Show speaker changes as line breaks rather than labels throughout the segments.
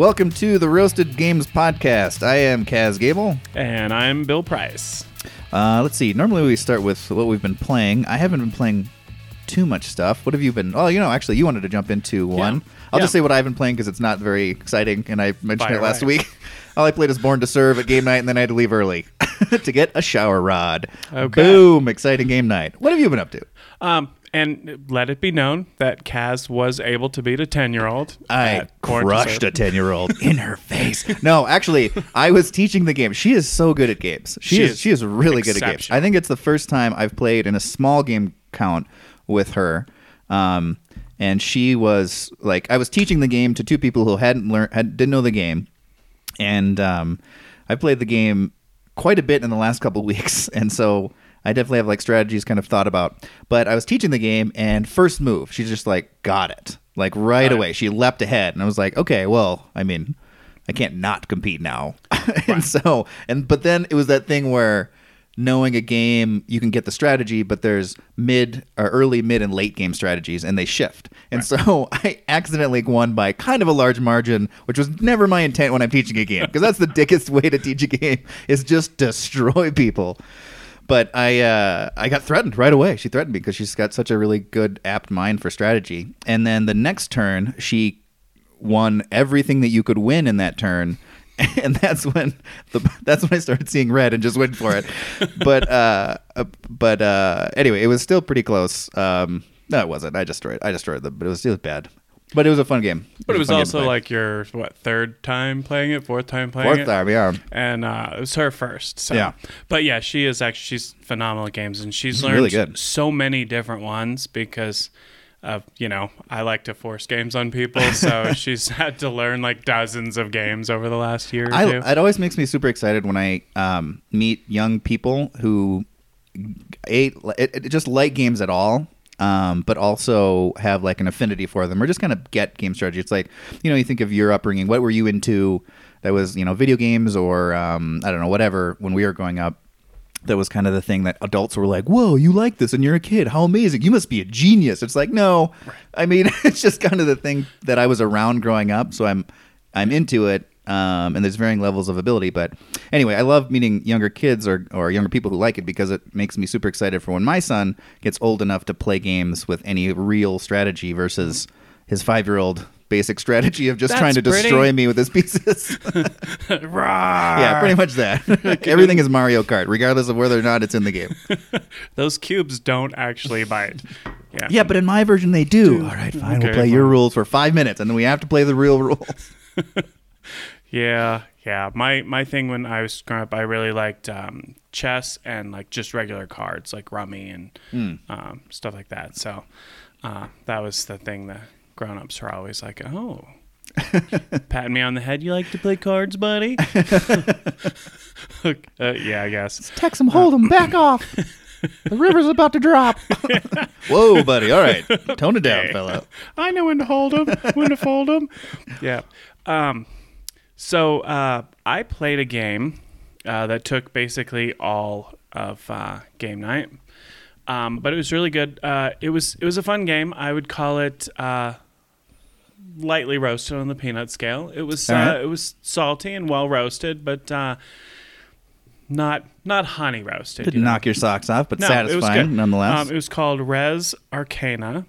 Welcome to the Roasted Games Podcast. I am Kaz Gable.
And I'm Bill Price.
Uh, let's see. Normally we start with what we've been playing. I haven't been playing too much stuff. What have you been? Oh, you know, actually, you wanted to jump into one. I'll
Yeah.
just say what I've been playing because it's not very exciting, and I mentioned
Fire
it last week. All I played is Born to Serve at game night, and then I had to leave early to get a shower rod.
Okay.
Boom! Exciting game night. What have you been up to?
Um, and let it be known that Kaz was able to beat a 10 year old.
I crushed a 10 year old in her face. No, actually, I was teaching the game. She is so good at games. She,
She
is,
is
she is really good at games. I think it's the first time I've played in a small game count with her. Um, and she was like, I was teaching the game to two people who hadn't learned, had, didn't know the game. And um, I played the game quite a bit in the last couple weeks. And so I definitely have like strategies kind of thought about. But I was teaching the game, and first move, she's just like, got it. Like right
Got it.
away. She leapt ahead. And I was like, okay, well, I mean, I can't not compete now. and so, and, but then it was that thing where knowing a game, you can get the strategy, but there's mid or early, mid, and late game strategies, and they shift. And so I accidentally won by kind of a large margin, which was never my intent when I'm teaching a game, because that's the dickest way to teach a game is just destroy people. But I uh, I got threatened right away. She threatened me because she's got such a really good apt mind for strategy. And then the next turn, she won everything that you could win in that turn. And that's when the that's when I started seeing red and just went for it. but uh, uh, but uh, anyway, it was still pretty close. Um, no, it wasn't. I destroyed I destroyed them, but it was still bad. But it was a fun game.
But it was
a fun
also like your, what, third time playing it? Fourth time playing
fourth
it?
time, yeah.
And uh, it was her first. So.
Yeah.
But yeah, she is actually, she's phenomenal at games. And she's
She's
learned
really good.
so many different ones because. Of you know, I like to force games on people, so she's had to learn like dozens of games over the last year or
I,
two.
it always makes me super excited when I um, meet young people who ate it, it just like games at all, um, but also have like an affinity for them or just kind of get game strategy. It's like you know you think of your upbringing. What were you into? That was you know video games or um, I don't know whatever when we were growing up. That was kind of the thing that adults were like, "Whoa, you like this, and you're a kid. How amazing! You must be a genius." It's like, no, I mean, it's just kind of the thing that I was around growing up, so I'm I'm into it. Um, and there's varying levels of ability, but anyway, I love meeting younger kids or or younger people who like it because it makes me super excited for when my son gets old enough to play games with any real strategy versus his five year old basic strategy of just
That's
trying to
pretty-
destroy me with his pieces. Yeah, pretty much that. Everything is Mario Kart, regardless of whether or not it's in the game.
Those cubes don't actually bite. Yeah.
Yeah, but in my version they do. All right, fine. we'll
Okay,
play your rules for five minutes, and then we have to play the real rules.
Yeah, yeah. My my thing when I was growing up, I really liked um, chess and like just regular cards, like rummy and
Hmm.
um, stuff like that. So uh, that was the thing that grown ups were always like, "Oh, patting me on the head. You like to play cards, buddy?" uh, yeah, I guess.
Texas hold 'em, back off. The river's about to drop. Whoa, buddy. All right. Tone it down,
Okay.
fella.
I know when to hold them, when to fold them. Yeah. Um, so uh, I played a game uh, that took basically all of uh, game night, um, but it was really good. Uh, it was it was a fun game. I would call it uh, lightly roasted on the peanut scale. It was
right.
uh, it was salty and well roasted, but uh, not not honey roasted.
Didn't
you know?
knock your socks off, but
No, it
satisfying
good.
nonetheless.
Um, it was called Res Arcana,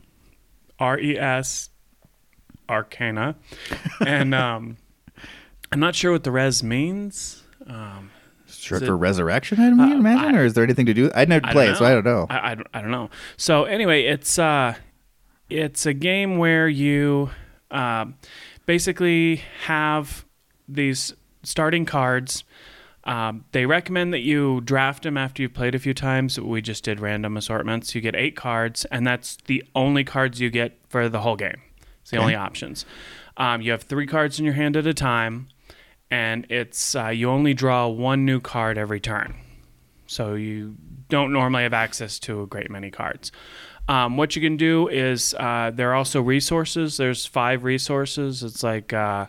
R E S Arcana, and um, I'm not sure what the res means. Um,
Short for
it-
resurrection, I would imagine,
I-
or is there anything to do? I'd never
I
play
don't
it, so I don't know.
I, I, don't- I don't know. So anyway, it's uh, it's a game where you um basically have these starting cards. Um, they recommend that you draft them after you've played a few times. We just did random assortments. You get eight cards, and that's the only cards you get for the whole game. It's the
Okay.
only options. Um, you have three cards in your hand at a time, and it's uh, you only draw one new card every turn. So you don't normally have access to a great many cards. Um, what you can do is uh, there are also resources. There's five resources. It's like uh,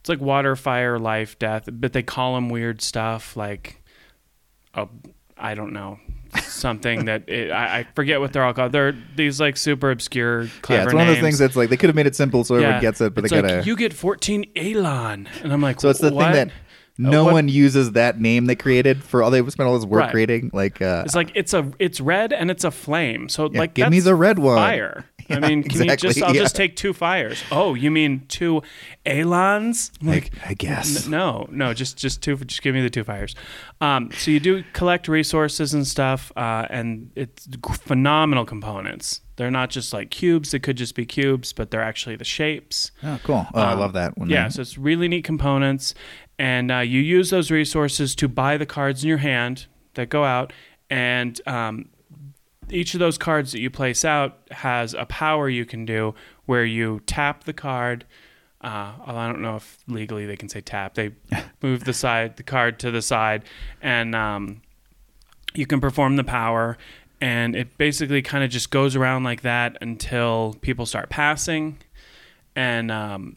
it's like water, fire, life, death, but they call them weird stuff like a, I don't know something that it, I, I forget what they're all called. They're these like super obscure, clever
yeah, it's one of those things that's like they could have made it simple so everyone gets it, but
it's
they
like
gotta.
you get 14 Elan, and I'm like,
so it's the
what?
thing that no
what-
one uses that name they created for all they spent all this work
Right.
creating. Like, uh,
It's like it's a it's red and it's a flame. So
Yeah,
like
give me the red one.
Fire.
Yeah,
I mean, can
exactly,
you just? I'll
yeah.
just take two fires. Oh, you mean two Elans? I'm
I,
Like,
I guess.
N- no, no, just just two. Just give me the two fires. Um, so you do collect resources and stuff, uh, and it's phenomenal components. They're not just like cubes. They could just be cubes, but they're actually the shapes.
Oh, cool. Oh, I
Um,
love that. When
Yeah, so it's really neat components, and uh, you use those resources to buy the cards in your hand that go out, and um, each of those cards that you place out has a power you can do where you tap the card. Uh, I don't know if legally they can say tap. They move the side, the card to the side, and um, you can perform the power. And it basically kind of just goes around like that until people start passing. And um,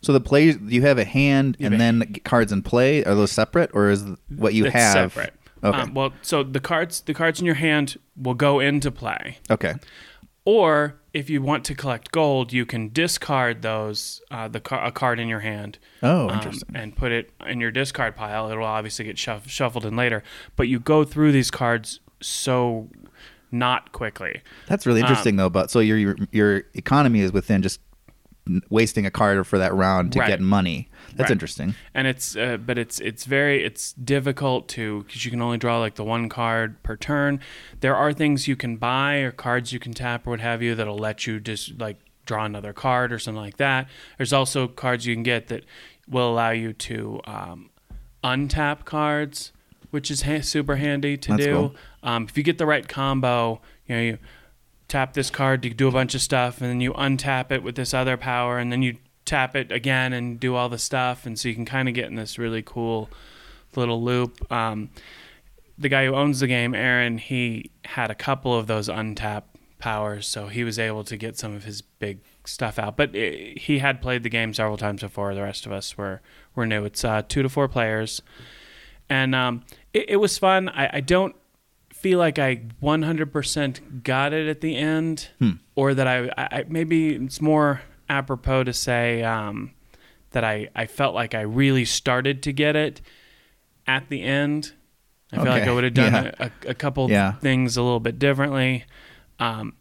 So the play, you have a hand
have
and
a-
then cards in play. Are those separate, or is what you
it's
have
separate.
Okay.
Um, well, so the cards, the cards in your hand will go into play.
okay?
Or if you want to collect gold, you can discard those uh, the car- a card in your hand.
Oh,
um,
interesting.
and put it in your discard pile. It'll obviously get shuff- shuffled in later, but you go through these cards so not quickly.
That's really
um,
interesting though. But so your your, economy is within just wasting a card for that round to
Right.
get money. That's
Right.
interesting.
and it's uh, but it's it's very it's difficult to because you can only draw like the one card per turn there are things you can buy or cards you can tap or what have you that'll let you just like draw another card or something like that there's also cards you can get that will allow you to um, untap cards which is ha- super handy to
That's
do
cool.
um, if you get the right combo you know you tap this card to do a bunch of stuff and then you untap it with this other power and then you tap it again and do all the stuff and so you can kind of get in this really cool little loop. Um, the guy who owns the game aaron he had a couple of those untap powers so he was able to get some of his big stuff out. But eh, he had played the game several times before. The rest of us were, were new. It's uh, two to four players. And um, it, it was fun. I, I don't feel like I 100% got it at the end, or that I, I maybe it's more apropos to say um, that I, I felt like I really started to get it at the end. I feel like I would have done
Yeah.
a, a, a couple
Yeah.
things a little bit differently, um,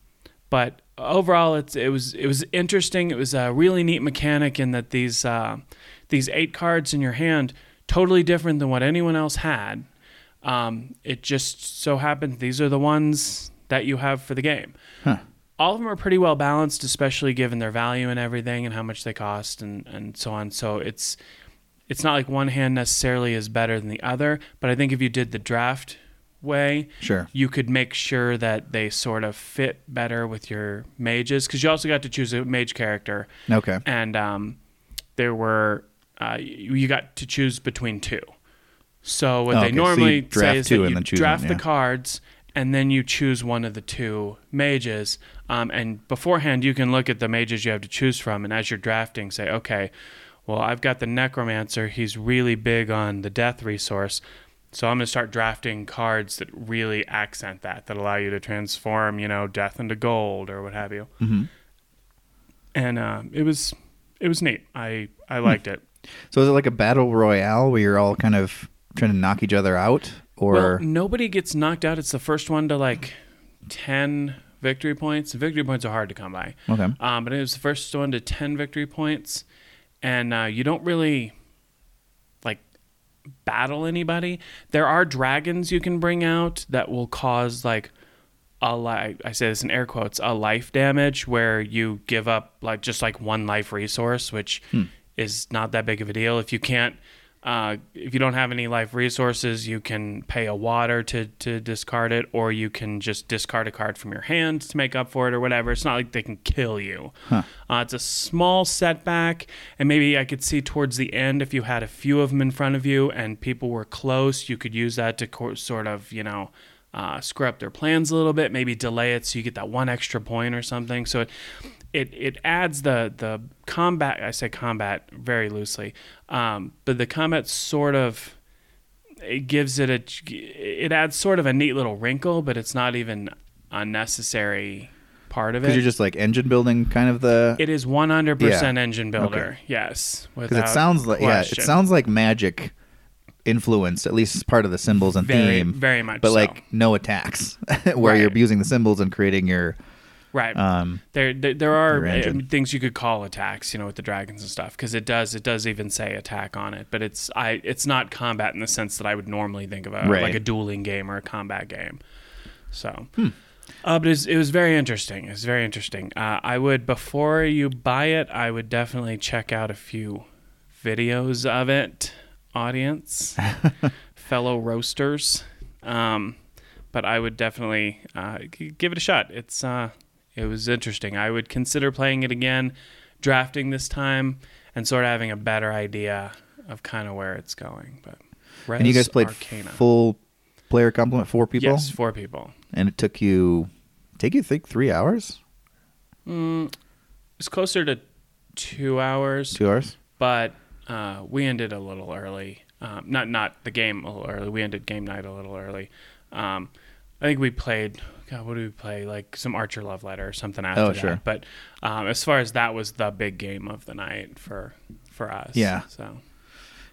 but overall, it's it was it was interesting. It was a really neat mechanic in that these uh, these eight cards in your hand totally different than what anyone else had. Um, it just so happens these are the ones that you have for the game.
Huh.
All of them are pretty well balanced, especially given their value and everything and how much they cost and, and so on. So it's it's not like one hand necessarily is better than the other, but I think if you did the draft way,
Sure.
you could make sure that they sort of fit better with your mages because you also got to choose a mage character
Okay.
and um, there were uh, you you got to choose between two. So what
Oh,
they
okay. So
normally
draft
say is that you draft
one,
the
yeah.
cards and then you choose one of the two mages. Um, and beforehand, you can look at the mages you have to choose from, and as you're drafting, say, okay, well, I've got the necromancer. He's really big on the death resource. So I'm going to start drafting cards that really accent that, that allow you to transform, you know, death into gold or what have you.
hmm
And uh, it was it was neat. I I
Hmm.
liked it.
So is it like a battle royale where you're all kind of trying to knock each other out, or
well, nobody gets knocked out. It's the first one to like ten victory points. Victory points are hard to come by,
okay?
um, but it was the first one to ten victory points, and uh, you don't really like battle anybody. There are dragons you can bring out that will cause like a li- I say this in air quotes a life damage where you give up like just like one life resource, which is not that big of a deal. If you can't, uh, if you don't have any life resources, you can pay a water to to discard it, or you can just discard a card from your hand to make up for it, or whatever. It's not like they can kill you. Uh, it's a small setback, and maybe I could see towards the end if you had a few of them in front of you and people were close, you could use that to co- sort of you know uh, screw up their plans a little bit, maybe delay it so you get that one extra point or something. So it it, it adds the the combat. I say combat very loosely, um, but the combat sort of it gives it a it adds sort of a neat little wrinkle, but it's not even unnecessary part of it.
Because you're just like engine building, kind of the.
it is 100%
Yeah.
engine builder. Yes.
Because it sounds like yeah, it sounds like magic influenced at least part of the symbols and
very,
theme,
very much
but
so.
like no attacks, where you're abusing the symbols and creating your.
Right.
Um,
there, there, there are uh, things you could call attacks, you know, with the dragons and stuff, because it does, it does even say attack on it, but it's, I, it's not combat in the sense that I would normally think of a,
Right.
like a dueling game or a combat game. So,
Hmm.
uh, but it was, it was very interesting. It was very interesting. Uh, I would, before you buy it, I would definitely check out a few videos of it, audience, fellow roasters. Um, but I would definitely uh, give it a shot. It's uh, it was interesting. I would consider playing it again, drafting this time, and sort of having a better idea of kind of where it's going. But
and you guys played
Arcana.
full player complement, four people,
Yes, four people.
and it took you take you think three hours,
Mm, it's closer to two hours,
two hours.
but uh, we ended a little early. Um, not not the game a little early. We ended game night a little early. Um, I think we played. God, what do we play? Like some Archer Love Letter or something after
Oh,
that.
sure.
But um, as far as that was the big game of the night for for us.
Yeah.
So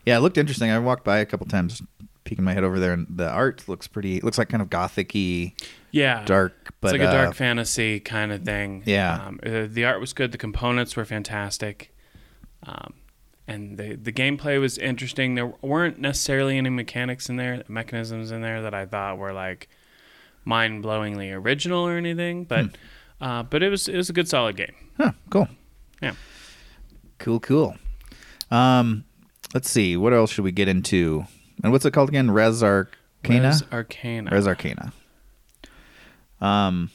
Yeah, it looked interesting. I walked by a couple times, peeking my head over there, and the art looks pretty. It looks like kind of gothic-y,
yeah,
dark, but
it's like a
uh,
dark fantasy kind of thing.
Yeah.
Um, uh, the art was good. The components were fantastic. Um, and the the gameplay was interesting. There weren't necessarily any mechanics in there, mechanisms in there that I thought were like mind blowingly original or anything. But
Hmm.
uh, but it was it was a good solid game.
Huh, cool.
Yeah.
Cool, cool. Um, let's see. What else should we get into? And what's it called again? Res Arcana.
Res Arcana.
Res Arcana. Um,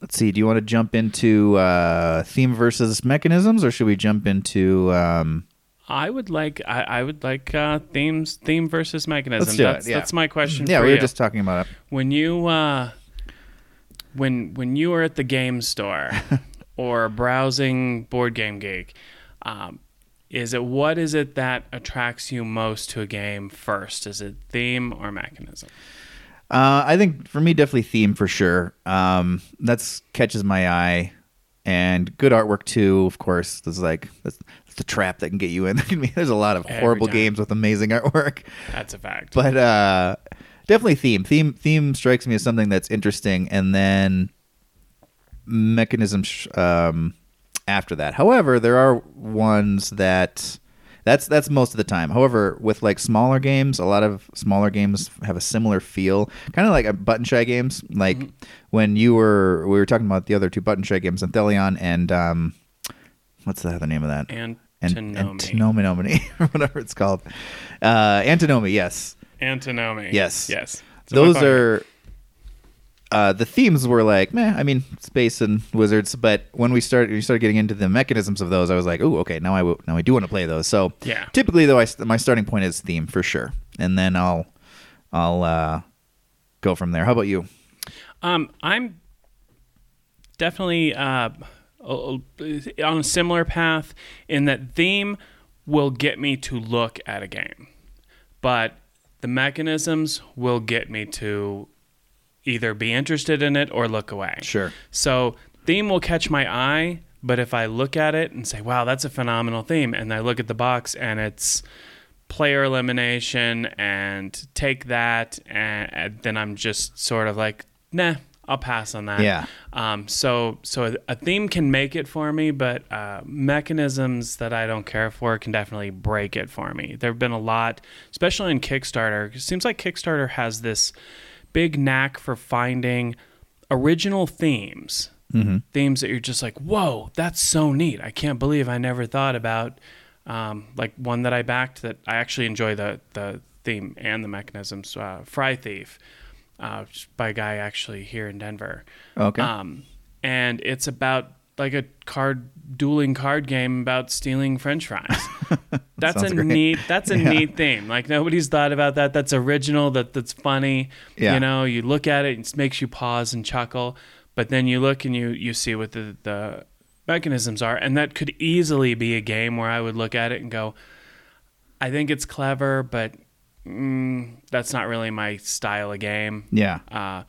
let's see. Do you want to jump into uh, theme versus mechanisms, or should we jump into? Um,
I would like I, I would like uh, themes theme versus mechanism.
Let's do it,
that's
yeah.
that's my question.
yeah, we were
you.
just talking about it.
when you uh, when when you are at the game store or browsing board game geek um, is it what is it that attracts you most to a game first is it theme or mechanism
Uh, I think for me, definitely theme for sure. Um, that's catches my eye, and good artwork too. Of course, there's like that's the trap that can get you in. I mean, there's a lot of
Every
horrible
time.
games with amazing artwork,
that's a fact
but uh, definitely theme. Theme theme strikes me as something that's interesting, and then mechanism sh- um, after that. However, there are ones that. That's that's most of the time. However, with like smaller games, a lot of smaller games have a similar feel, kind of like a button shy games. Like when you were we were talking about the other two button shy games, Anthelion and um, what's the other name of that?
and
An-
antinomy
Antinomy, or whatever it's called. Uh, Antinomy, yes.
antinomy
Yes.
yes
Those are uh, the themes were like, meh. I mean, space and wizards. But when we started, we started getting into the mechanisms of those. I was like, oh, okay. Now I w- now I do want to play those. So
Yeah.
typically though, I my starting point is theme for sure, and then I'll I'll uh, go from there. How about you?
Um, I'm definitely uh, on a similar path in that theme will get me to look at a game, but the mechanisms will get me to either be interested in it or look away.
Sure.
So theme will catch my eye, but if I look at it and say, "Wow, that's a phenomenal theme," and I look at the box and it's player elimination and take that, and, and then I'm just sort of like, "Nah, I'll pass on that."
Yeah.
Um, so so a theme can make it for me, but uh, mechanisms that I don't care for can definitely break it for me. There have been a lot, especially in Kickstarter. It seems like Kickstarter has this big knack for finding original themes. Themes that you're just like, whoa, that's so neat. I can't believe I never thought about um, like one that I backed that I actually enjoy the the theme and the mechanisms. Uh, Fry Thief, uh, by a guy actually here in Denver.
Okay.
Um, and it's about like a card dueling card game about stealing French fries. That's a
great.
neat. That's a
Yeah.
neat theme. Like nobody's thought about that. That's original. That that's funny.
Yeah.
You know, you look at it, and it makes you pause and chuckle. But then you look and you you see what the the mechanisms are, and that could easily be a game where I would look at it and go, I think it's clever, but mm, that's not really my style of game.
Yeah.
Uh,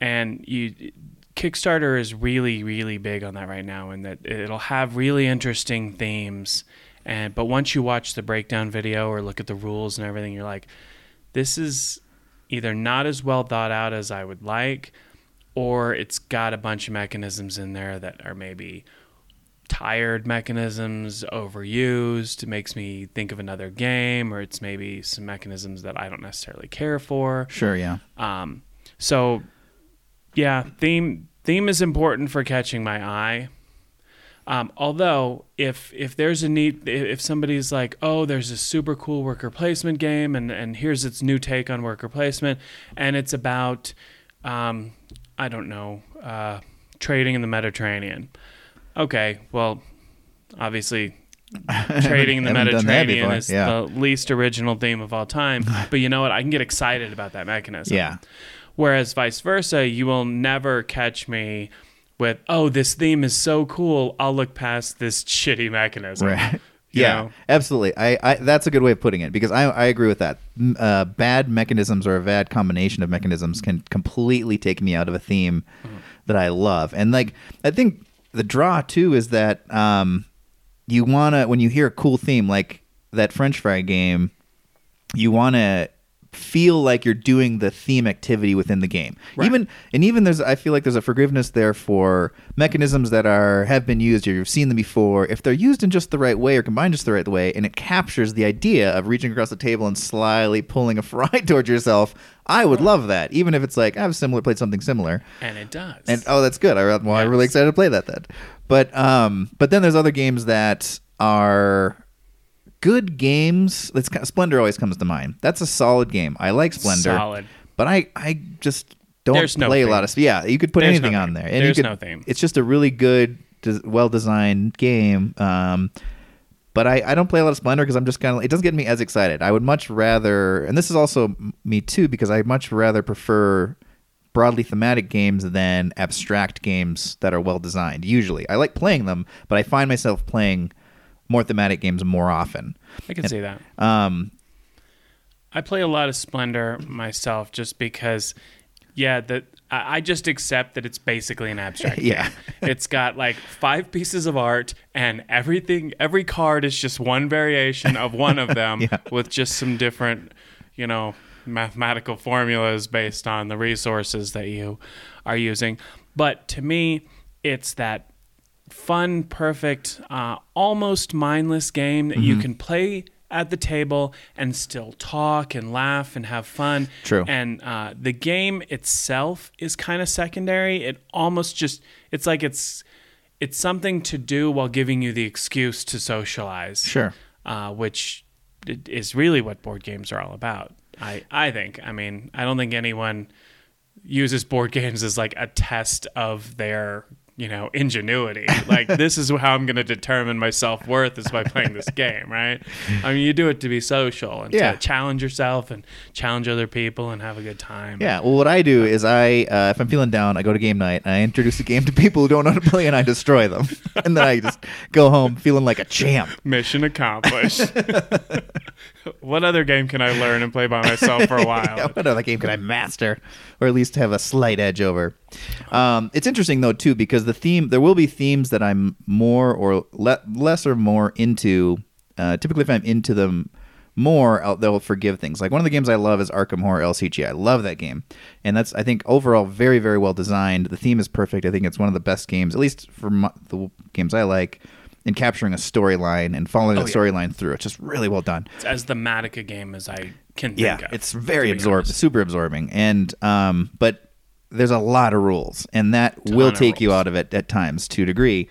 and you Kickstarter is really really big on that right now, and that it'll have really interesting themes. And but once you watch the breakdown video or look at the rules and everything, you're like, this is either not as well thought out as I would like, or it's got a bunch of mechanisms in there that are maybe tired mechanisms, overused. It makes me think of another game, or it's maybe some mechanisms that I don't necessarily care for.
Sure. Yeah.
Um, so, yeah, theme theme is important for catching my eye. Um, although, if if there's a need, if somebody's like, oh, there's a super cool worker placement game, and and here's its new take on worker placement, and it's about, um, I don't know, uh, trading in the Mediterranean. Okay, well, obviously, trading the
Haven't done that
Mediterranean is
yeah.
the least original theme of all time. but you know what? I can get excited about that mechanism.
Yeah.
Whereas vice versa, you will never catch me with, oh, this theme is so cool. I'll look past this shitty mechanism.
Right.
You
yeah,
know?
absolutely. I, I that's a good way of putting it because I, I agree with that. Uh, bad mechanisms or a bad combination of mechanisms can completely take me out of a theme
Mm-hmm.
that I love. And like I think the draw too is that um, you wanna when you hear a cool theme like that French fry game, you wanna feel like you're doing the theme activity within the game.
Right.
Even and even there's I feel like there's a forgiveness there for mechanisms that are have been used or you've seen them before. If they're used in just the right way or combined just the right way and it captures the idea of reaching across the table and slyly pulling a fry towards yourself, I would love that. Even if it's like I've similar played something similar.
And it does.
And oh, that's good. I, well, I'm really excited to play that then. But um, but then there's other games that are good games. That's kind Splendor always comes to mind. That's a solid game. I like Splendor.
Solid.
But I I just don't
There's no
play a lot of. Yeah, you could put
There's
anything
no
on there, and
There's
you could,
no theme.
It's just a really good, well designed game. Um, but I, I don't play a lot of Splendor because I'm just kind of it doesn't get me as excited. I would much rather, and this is also me too, because I much rather prefer broadly thematic games than abstract games that are well designed. Usually, I like playing them, but I find myself playing more thematic games more often.
I can see that.
Um,
I play a lot of Splendor myself just because, yeah, that I I just accept that it's basically an abstract.
Yeah.
it's got like five pieces of art, and everything, every card is just one variation of one of them
Yeah.
with just some different, you know, mathematical formulas based on the resources that you are using. But to me, it's that fun, perfect, uh, almost mindless game that
Mm-hmm.
you can play at the table and still talk and laugh and have fun.
True.
And uh, the game itself is kind of secondary. It almost just it's like it's it's something to do while giving you the excuse to socialize.
Sure.
Uh, which is really what board games are all about. I I think. I mean, I don't think anyone uses board games as like a test of their you know ingenuity like this is how i'm going to determine my self-worth is by playing this game right i mean you do it to be social and
Yeah.
to challenge yourself and challenge other people and have a good time
Yeah. Well, what I do is I, uh, if I'm feeling down, I go to game night and I introduce a game to people who don't know how to play, and I destroy them, and then I just go home feeling like a champ.
mission accomplished what other game can i learn and play by myself for a while
Yeah, what other game can I master, or at least have a slight edge over? Um, it's interesting though too because the theme there will be themes that I'm more or le- less or more into. Uh, typically, if I'm into them more, I'll, they'll forgive things. Like one of the games I love is Arkham Horror LCG. I love that game, and that's I think overall very very well designed. The theme is perfect. I think it's one of the best games, at least for my, the games I like. In capturing a storyline and following
Oh,
the
yeah.
storyline through, it's just really well done
it's as thematic a game as i can think
yeah
of,
it's very absorbed super absorbing and um but there's a lot of rules and that will take you out of it at times to a degree.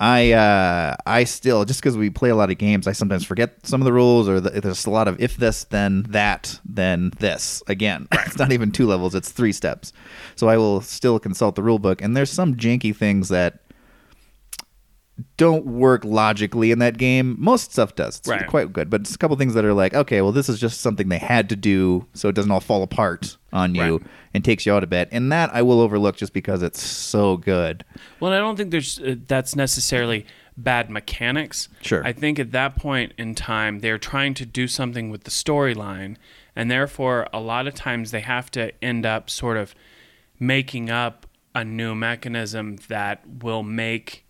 I uh i still just because we play a lot of games i sometimes forget some of the rules or the, there's a lot of if this then that then this. Again it's not even two levels it's three steps. So i will still consult the rule book and there's some janky things that don't work logically in that game. Most stuff does. It's
Right.
quite good, but it's a couple things that are like, okay, well, this is just something they had to do, so it doesn't all fall apart on you
Right.
and takes you out a bit. And that I will overlook just because it's so good.
Well, I don't think there's uh, that's necessarily bad mechanics.
Sure.
I think at that point in time they're trying to do something with the storyline, and therefore a lot of times they have to end up sort of making up a new mechanism that will make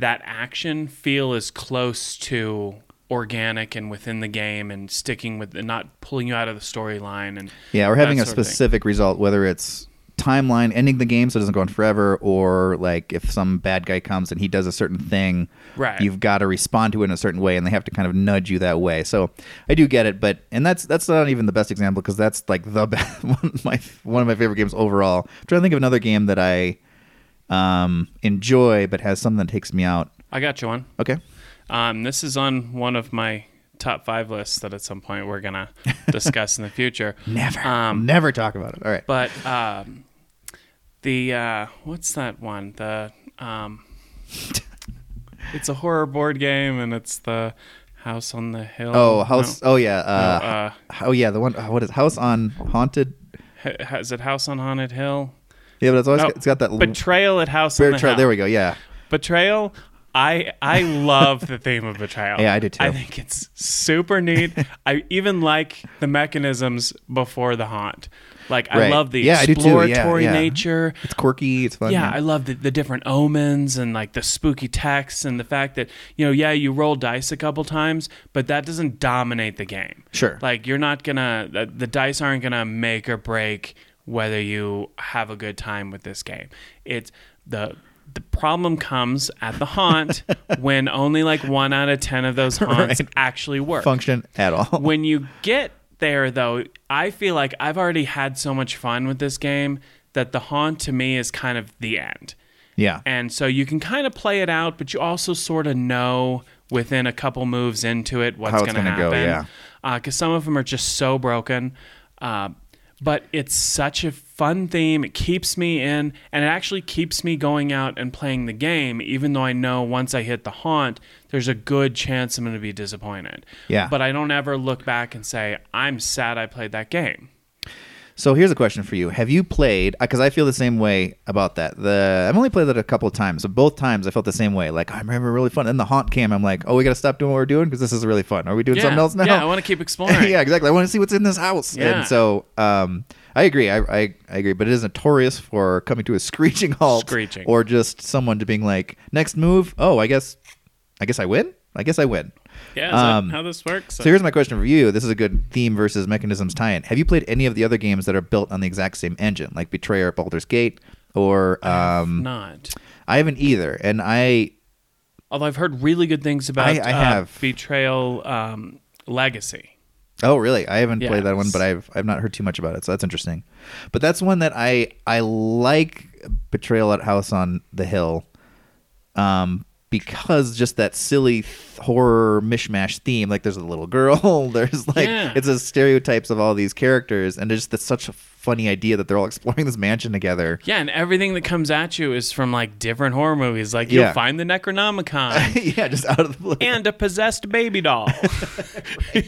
that action feel as close to organic and within the game and sticking with and not pulling you out of the storyline and
Yeah, or having a
sort of thing.
specific result, whether it's timeline ending the game so it doesn't go on forever, or like if some bad guy comes and he does a certain thing,
Right.
you've got to respond to it in a certain way, and they have to kind of nudge you that way. So I do get it, but and that's that's not even the best example because that's like the best, one of my one of my favorite games overall. I'm trying to think of another game that I um, enjoy but has something that takes me out.
I got you one.
Okay.
Um, this is on one of my top five lists that at some point we're gonna discuss in the future.
Never,
Um,
never talk about it. All right.
But um, the uh, what's that one? The um, it's a horror board game, and it's the House on the Hill.
Oh, house.
No,
Oh yeah.
no,
Uh,
uh,
oh yeah. The one. uh, What is House on Haunted?
ha- is it House on Haunted Hill?
Yeah, but it's always got, it's got that
Betrayal at House the
betrayal.
Hill.
There we go. Yeah.
Betrayal. I I love the theme of betrayal.
Yeah, I do too.
I think it's super neat. I even like the mechanisms before the haunt. Like I love the
Yeah, too. Yeah,
exploratory
yeah.
nature.
It's quirky. It's fun.
yeah, I love the, the different omens and like the spooky texts and the fact that, you know, yeah, you roll dice a couple times, but that doesn't dominate the game.
Sure.
Like you're not gonna the, the dice aren't gonna make or break whether you have a good time with this game. It's the the problem comes at the haunt when only like one out of ten of those haunts
Right.
actually work
function at all.
when you get there though i feel like i've already had so much fun with this game that the haunt to me is kind of the end
yeah.
and so you can kind of play it out but you also sort of know within a couple moves into it what's going to happen
yeah.
because some of them are just so broken uh, but it's such a fun theme. It keeps me in and it actually keeps me going out and playing the game even though i know once i hit the haunt there's a good chance i'm going to be disappointed.
Yeah.
but i don't ever look back and say i'm sad i played that game
So here's a question for you: Have you played? Because I feel the same way about that. The I've only played that a couple of times, but both times I felt the same way. Like I remember really fun. And the haunt cam, I'm like, oh, we got to stop doing what we're doing because this is really fun. Are we doing
yeah,
something else now?
yeah i want to keep exploring
yeah, exactly. I want to see what's in this house.
Yeah.
And so, um, I agree. I, I, I agree. But it is notorious for coming to a screeching halt,
Screeching.
or just someone to being like, next move. Oh, I guess, I guess I win. I guess I win.
Yeah
Um,
how this works
So here's my question for you. This is a good theme versus mechanisms tie-in. Have you played any of the other games that are built on the exact same engine, like Betrayal, at Baldur's Gate, or um,
not
I haven't either. And I
although i've heard really good things about
I- I
uh,
have.
betrayal um, legacy
Oh, really? I haven't
Yeah,
played that one, but I've I've not heard too much about it, so that's interesting. But that's one that I I like Betrayal at House on the Hill, um, because just that silly th- horror mishmash theme. Like, there's a little girl. There's like
Yeah.
it's a stereotypes of all these characters, and it's just such a funny idea that they're all exploring this mansion together.
Yeah, and everything that comes at you is from like different horror movies. Like you'll
Yeah.
find the Necronomicon
yeah, just out of the blue.
and a possessed baby doll.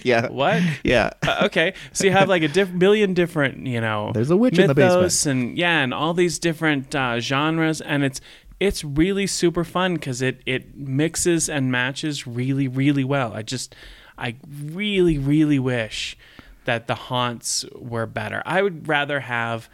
yeah,
what?
Yeah.
Uh, okay, so you have like a diff- million different, you know,
There's a witch in the
mythos and yeah, and all these different uh, genres, and it's it's really super fun because it it mixes and matches really really well. I just I really really wish that the haunts were better. I would rather have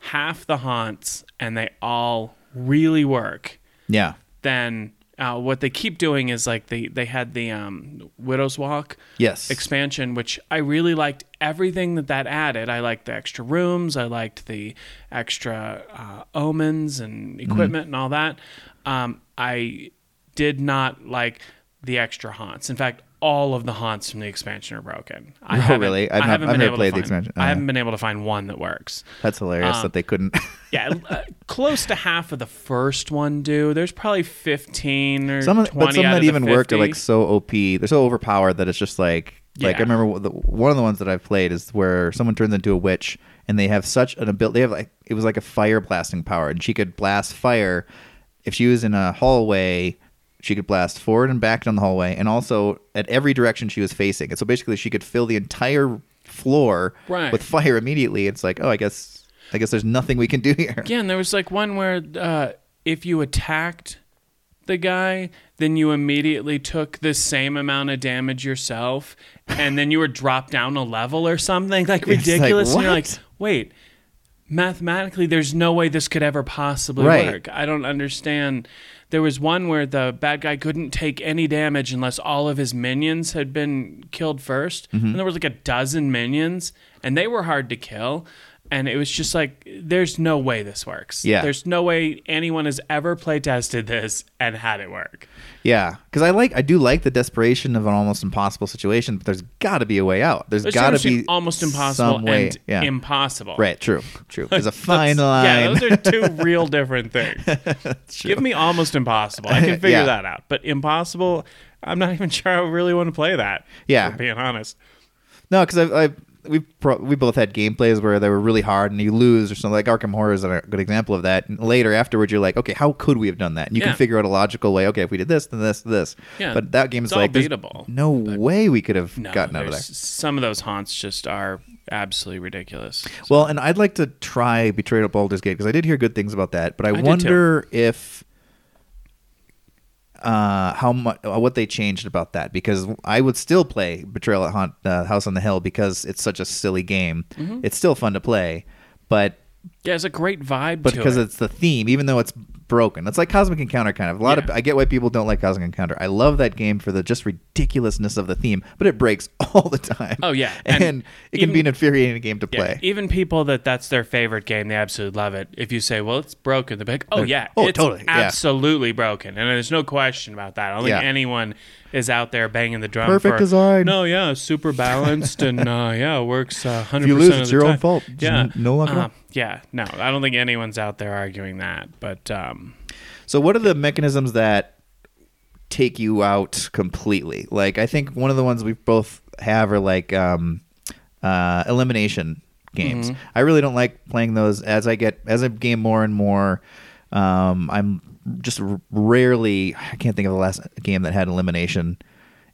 half the haunts and they all really work
Yeah.
than uh, what they keep doing is like they they had the um, Widow's Walk
Yes.
expansion, which I really liked everything that that added. I liked the extra rooms, I liked the extra uh, omens and equipment and all that. Um, I did not like the extra haunts. In fact, all of the haunts from the expansion are broken. I
Oh, really? I've
I haven't
I've
been
never
able
played
to
the
find,
expansion.
I
Uh-huh.
haven't been able to find one that works.
That's hilarious
Um,
that they couldn't.
Yeah, uh, close to half of the first one do. There's probably 15 or
some, of-
20
but some that
the
even work are like so op they're so overpowered that it's just like like i remember the, one of the ones that i've played is where someone turns into a witch and they have such an ability they have like it was like a fire blasting power and she could blast fire if she was in a hallway she could blast forward and back down the hallway and also at every direction she was facing and so basically she could fill the entire floor
Right.
with fire immediately it's like oh i guess i guess there's nothing we can do here
Yeah, and there was like one where uh, if you attacked the guy, then you immediately took the same amount of damage yourself, and then you were dropped down a level or something like
It's like,
ridiculous. and you're like, wait, mathematically, there's no way this could ever possibly
Right.
work. I don't understand. There was one where the bad guy couldn't take any damage unless all of his minions had been killed 1st
Mm-hmm.
and there was like a dozen minions, and they were hard to kill. And it was just like, there's no way this works.
Yeah.
There's no way anyone has ever play tested this and had it work.
Yeah, because I like I do like the desperation of an almost impossible situation, but there's got to be a way out. There's
There's
got to be
almost impossible
some way.
and
yeah,
impossible.
right. True. True. There's a fine line.
Yeah, those are two real different things. Give me almost impossible. I can figure
Yeah.
that out. But impossible, I'm not even sure I really want to play that.
Yeah.
Being honest.
No, because I've, I've we pro- we both had gameplays where they were really hard and you lose or something. Like Arkham Horror is a good example of that. And later, afterwards, you're like, okay, how could we have done that? And you
Yeah.
can figure out a logical way. Okay, if we did this, then this, this.
Yeah,
But that game is like,
beatable,
no way we could have
No,
gotten out of there.
some of those haunts just are absolutely ridiculous.
Well, and I'd like to try Betrayal at Baldur's Gate because I did hear good things about that, but I,
I
wonder if uh, how much what they changed about that because I would still play Betrayal at Haunt, uh, House on the Hill because it's such a silly game.
Mm-hmm.
It's still fun to play, but
Yeah, it's a great vibe to but
because
it.
it's the theme, even though it's broken, it's like Cosmic Encounter kind of. A lot of
Yeah.
I get why people don't like Cosmic Encounter. I love that game for the just ridiculousness of the theme, but it breaks all the time.
Oh, yeah.
and,
And
it can be an infuriating game to
Yeah,
play.
even people that that's their favorite game, they absolutely love it. If you say, "Well, it's broken," they're like, "Oh yeah,
Oh,
it's
totally, yeah.
absolutely broken," and there's no question about that. I don't
Yeah.
think anyone is out there banging the drum.
Perfect
for,
design.
No, yeah, super balanced, and uh, yeah, it works uh, hundred
If you lose,
of
it's your own
time.
fault. Just
Yeah,
no luck at all.
Uh, yeah, no, I don't think anyone's out there arguing that. But um,
So, what are the mechanisms that take you out completely? Like, I think one of the ones we both have are like um, uh, elimination games.
Mm-hmm.
I really don't like playing those. As I get as I game more and more, um, I'm just rarely. I can't think of the last game that had elimination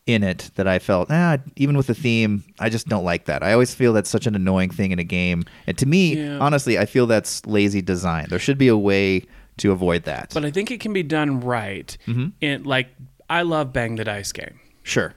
in it that I felt, ah, even with the theme, I just don't like that. I always feel that's such an annoying thing in a game. And to me,
Yeah.
honestly, I feel that's lazy design. There should be a way to avoid that.
but I think it can be done right.
Mm-hmm.
In like, I love bang the dice game.
sure.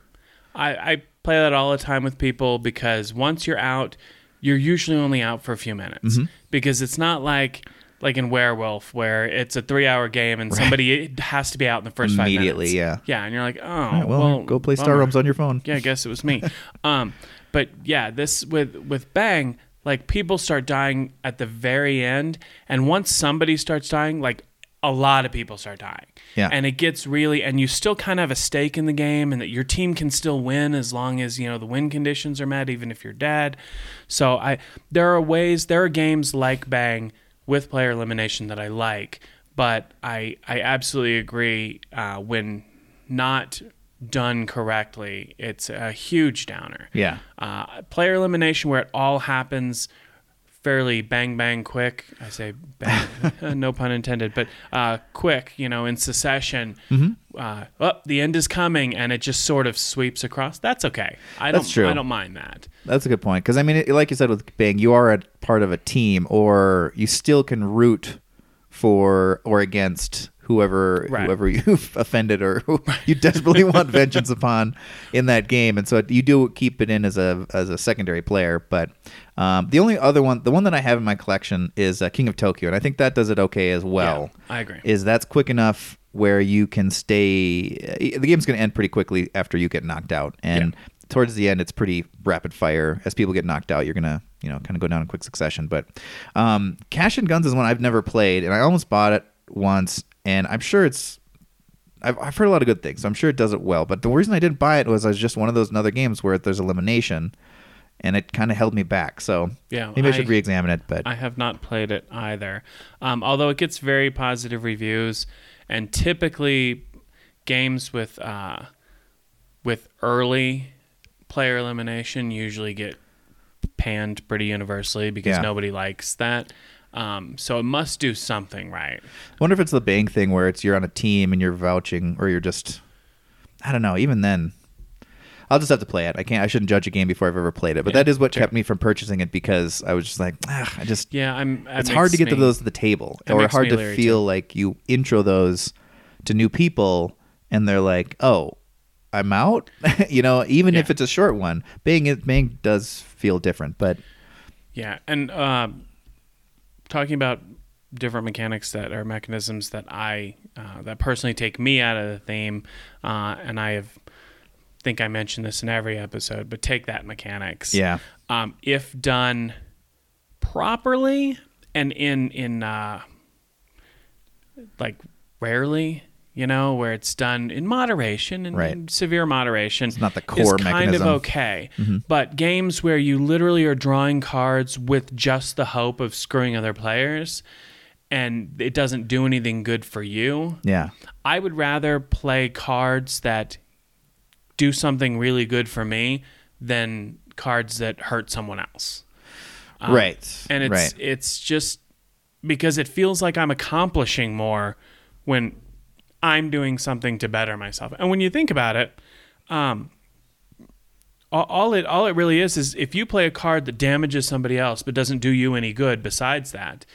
I, I play that all the time with people because once you're out, you're usually only out for a few minutes
Mm-hmm.
because it's not like like in Werewolf where it's a three hour game and somebody has to be out in the first five
Immediately,
minutes.
yeah.
yeah, and you're like, oh,
right, well,
well,
go play Star. Realms on your phone.
Yeah, I guess it was me. um, but yeah, this with with Bang, like people start dying at the very end, and once somebody starts dying, like a lot of people start dying.
Yeah.
And it gets really, and you still kind of have a stake in the game, and that your team can still win as long as you know the win conditions are met, even if you're dead. So I, there are ways, there are games like Bang with player elimination that I like, but I I absolutely agree uh, when not done correctly, it's a huge downer.
Yeah.
Uh, player elimination where it all happens fairly bang bang quick. I say bang, no pun intended, but uh, quick. You know, in succession.
Mm-hmm.
Uh, oh, the end is coming, and it just sort of sweeps across. That's okay. I don't.
That's true.
I don't mind that.
That's a good point because I mean, it, like you said with Bang, you are a part of a team, or you still can root for or against whoever
Right.
whoever you've offended or who you desperately want vengeance upon in that game, and so you do keep it in as a as a secondary player. But um, the only other one, the one that I have in my collection is uh, King of Tokyo, and I think that does it okay as well.
Yeah, I agree.
Is that's quick enough where you can stay? uh, The game's going to end pretty quickly after you get knocked out, and
Yeah.
towards the end, it's pretty rapid fire. As people get knocked out, you're gonna you know kind of go down in quick succession. But um, Cash and Guns is one I've never played, and I almost bought it once, and I'm sure it's. I've, I've heard a lot of good things, so I'm sure it does it well. But the reason I didn't buy it was I was just one of those other games where there's elimination, and it kind of held me back. So
Yeah,
maybe I,
I-
should re-examine it. But
I have not played it either. Um, although it gets very positive reviews, and typically games with uh, with early player elimination usually get panned pretty universally because
Yeah.
nobody likes that. Um, so it must do something right.
I wonder if it's the Bang thing where it's you're on a team and you're vouching, or you're just, I don't know. Even then, I'll just have to play it. I can't. I shouldn't judge a game before I've ever played it. But
Yeah,
that is what
sure.
kept me from purchasing it because I was just like, ah, I just.
Yeah, I'm.
it's hard to get to those to the table, or hard to feel
too.
like you intro those to new people and they're like, "Oh, I'm out." you know, even if it's a short one, Bing it Bing does feel different, but
Yeah, and um, talking about different mechanics that are mechanisms that I uh, that personally take me out of the theme, uh, and I have think I mentioned this in every episode, but take that mechanics.
yeah.
Um, if done properly and in in uh, like rarely, you know, where it's done in moderation and
Right.
severe moderation.
It's not the
is
core
kind
mechanism. Mm-hmm.
of okay. But games where you literally are drawing cards with just the hope of screwing other players and it doesn't do anything good for you,
Yeah.
I would rather play cards that do something really good for me than cards that hurt someone else. Um,
right.
And it's
right.
it's just because it feels like I'm accomplishing more when I'm doing something to better myself. And when you think about it, um, all, it all it really is is if you play a card that damages somebody else but doesn't do you any good besides that,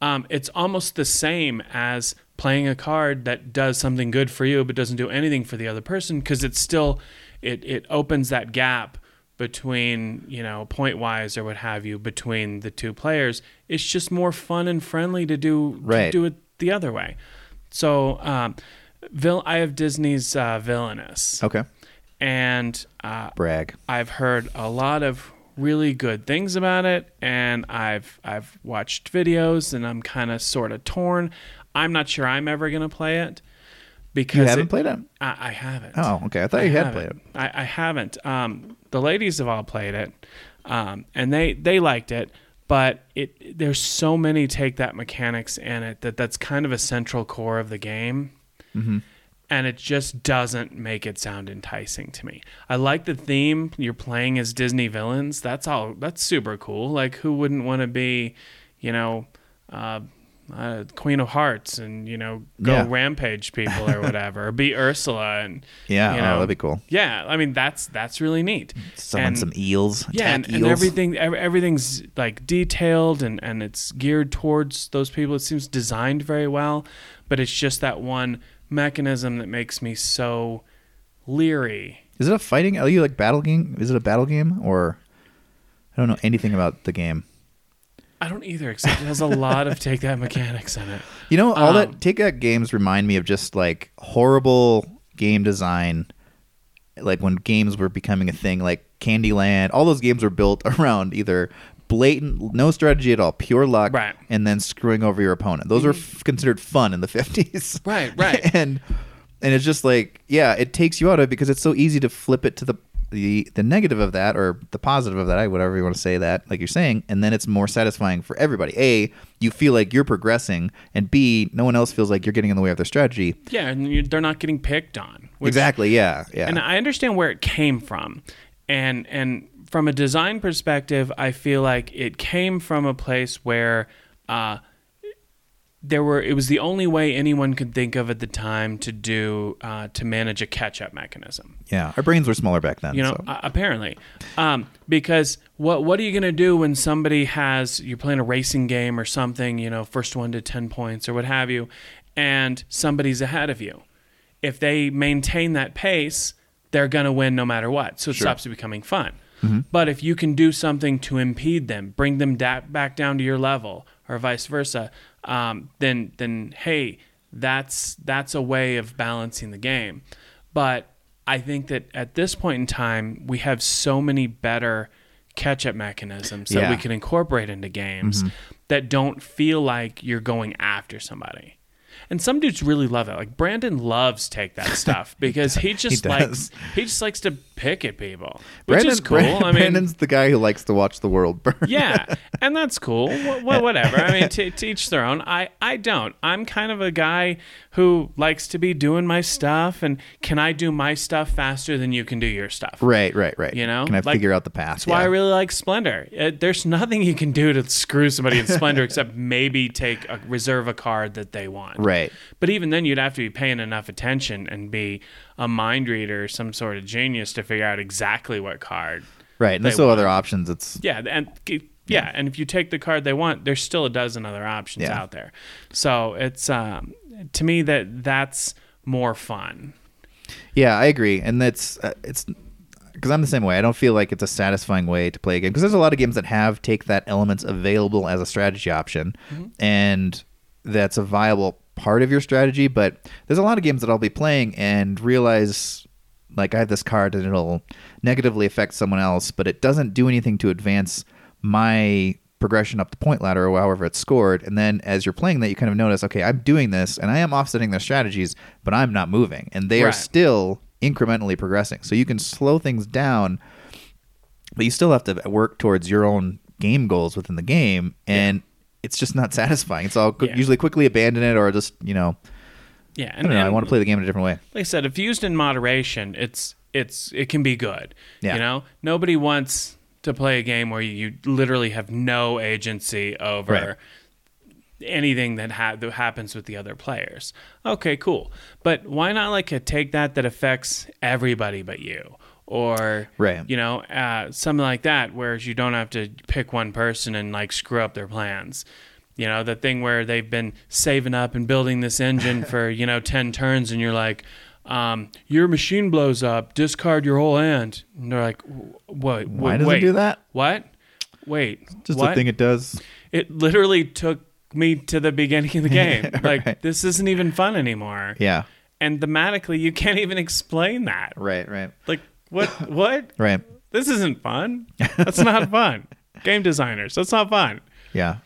um, it's almost the same as playing a card that does something good for you but doesn't do anything for the other person because it's still it it opens that gap between you know point wise or what have you between the two players it's just more fun and friendly to do
Right.
to do it the other way so um vil- i have disney's uh, villainous
okay.
and uh,
Brag.
I've heard a lot of really good things about it, and I've I've watched videos, and I'm kind of sort of torn. I'm not sure I'm ever gonna play it because
You haven't
it-
played it?
I, I haven't.
Oh, okay. I thought you had played it.
I, I haven't. Um, the ladies have all played it, um, and they they liked it. But it there's so many take that mechanics in it that that's kind of a central core of the game,
Mm-hmm.
and it just doesn't make it sound enticing to me. I like the theme. You're playing as Disney villains. That's all. That's super cool. Like who wouldn't want to be, you know. Uh, uh, Queen of Hearts and you know go
Yeah.
rampage people or whatever, or be Ursula and
Yeah.
you
oh, that'd be cool.
yeah, I mean that's that's really neat.
Summon
And-
some eels.
Yeah, and,
attack
and everything everything's like detailed and and it's geared towards those people. It seems designed very well, but it's just that one mechanism that makes me so leery.
Is it a fighting? Are you like battle game? Is it a battle game or? I don't know anything about the game.
I don't either, except it has a lot of take that mechanics in it.
You know, all
Um,
that take that games remind me of just like horrible game design. Like when games were becoming a thing, like Candyland, all those games were built around either blatant, no strategy at all, pure luck,
Right. Mm-hmm.
and then screwing over your opponent. Those were f- considered fun in the fifties,
Right, right.
and and it's just like, yeah, it takes you out of it because it's so easy to flip it to the the the negative of that or the positive of that, I whatever you want to say that, like you're saying, and then it's more satisfying for everybody. A, you feel like you're progressing, and B, no one else feels like you're getting in the way of their strategy.
Yeah, and they're not getting picked on. which-
exactly. Yeah. Yeah.
and I understand where it came from, and and from a design perspective, I feel like it came from a place where uh, there were. It was the only way anyone could think of at the time to do uh, to manage a catch-up mechanism.
yeah. Our brains were smaller back then.
You know,
so.
uh, apparently, um, because what what are you gonna do when somebody has you're playing a racing game or something? You know, first one to ten points or what have you, and somebody's ahead of you. If they maintain that pace, they're gonna win no matter what. So it stops it becoming fun. But if you can do something to impede them, bring them da- back down to your level, or vice versa, um, then then hey, that's that's a way of balancing the game. But I think that at this point in time, we have so many better catch-up mechanisms that
Yeah.
we can incorporate into games that don't feel like you're going after somebody. And some dudes really love it. Like Brandon loves take that stuff because he just
does.
likes he just likes to pick at people, which is cool.
Brandon-
I mean,
Brandon's the guy who likes to watch the world burn.
yeah, and that's cool. Wh- whatever. I mean, to, to each their own. I I don't. I'm kind of a guy who likes to be doing my stuff, and can I do my stuff faster than you can do your stuff?
Right, right, right.
You know?
can I
Like,
figure out the path?
That's why I really like Splendor. Uh there's nothing you can do to screw somebody in Splendor except maybe take a reserve a card that they want.
Right.
But even then, you'd have to be paying enough attention and be a mind reader, or some sort of genius to figure out exactly what card.
Right. And there's still other options. It's
Yeah, and yeah, and if you take the card they want, there's still a dozen other options
Yeah.
out there. So it's um, to me that that's more fun.
Yeah, I agree, and that's uh, it's because I'm the same way. I don't feel like it's a satisfying way to play a game because there's a lot of games that have take that elements available as a strategy option, and that's a viable part of your strategy. But there's a lot of games that I'll be playing and realize like I have this card and it'll negatively affect someone else, but it doesn't do anything to advance my progression up the point ladder or however it's scored. And then as you're playing that, you kind of notice, okay, I'm doing this and I am offsetting their strategies, but I'm not moving, and they are still incrementally progressing. So you can slow things down, but you still have to work towards your own game goals within the game, and it's just not satisfying. It's all
Yeah.
usually quickly abandon it or just you know.
Yeah,
I
and,
don't know. I want to play the game in a different way.
like I said, if used in moderation, it's it's it can be good.
Yeah.
You know, nobody wants to play a game where you literally have no agency over
Right.
anything that, ha- that happens with the other players. Okay, cool. But why not like a take that that affects everybody but you? Or
Right.
you know, uh, something like that, whereas you don't have to pick one person and like screw up their plans. You know, the thing where they've been saving up and building this engine for you know ten turns, and you're like, um, your machine blows up, discard your whole hand. And they're like, what?
Why does
wait,
it do that?
What? Wait,
Just
what?
a thing it does.
It literally took me to the beginning of the game. Like
Right.
this isn't even fun anymore.
Yeah.
And thematically, you can't even explain that.
Right. Right.
Like what? what?
Right.
This isn't fun. That's not fun. Game designers, that's not fun.
Yeah.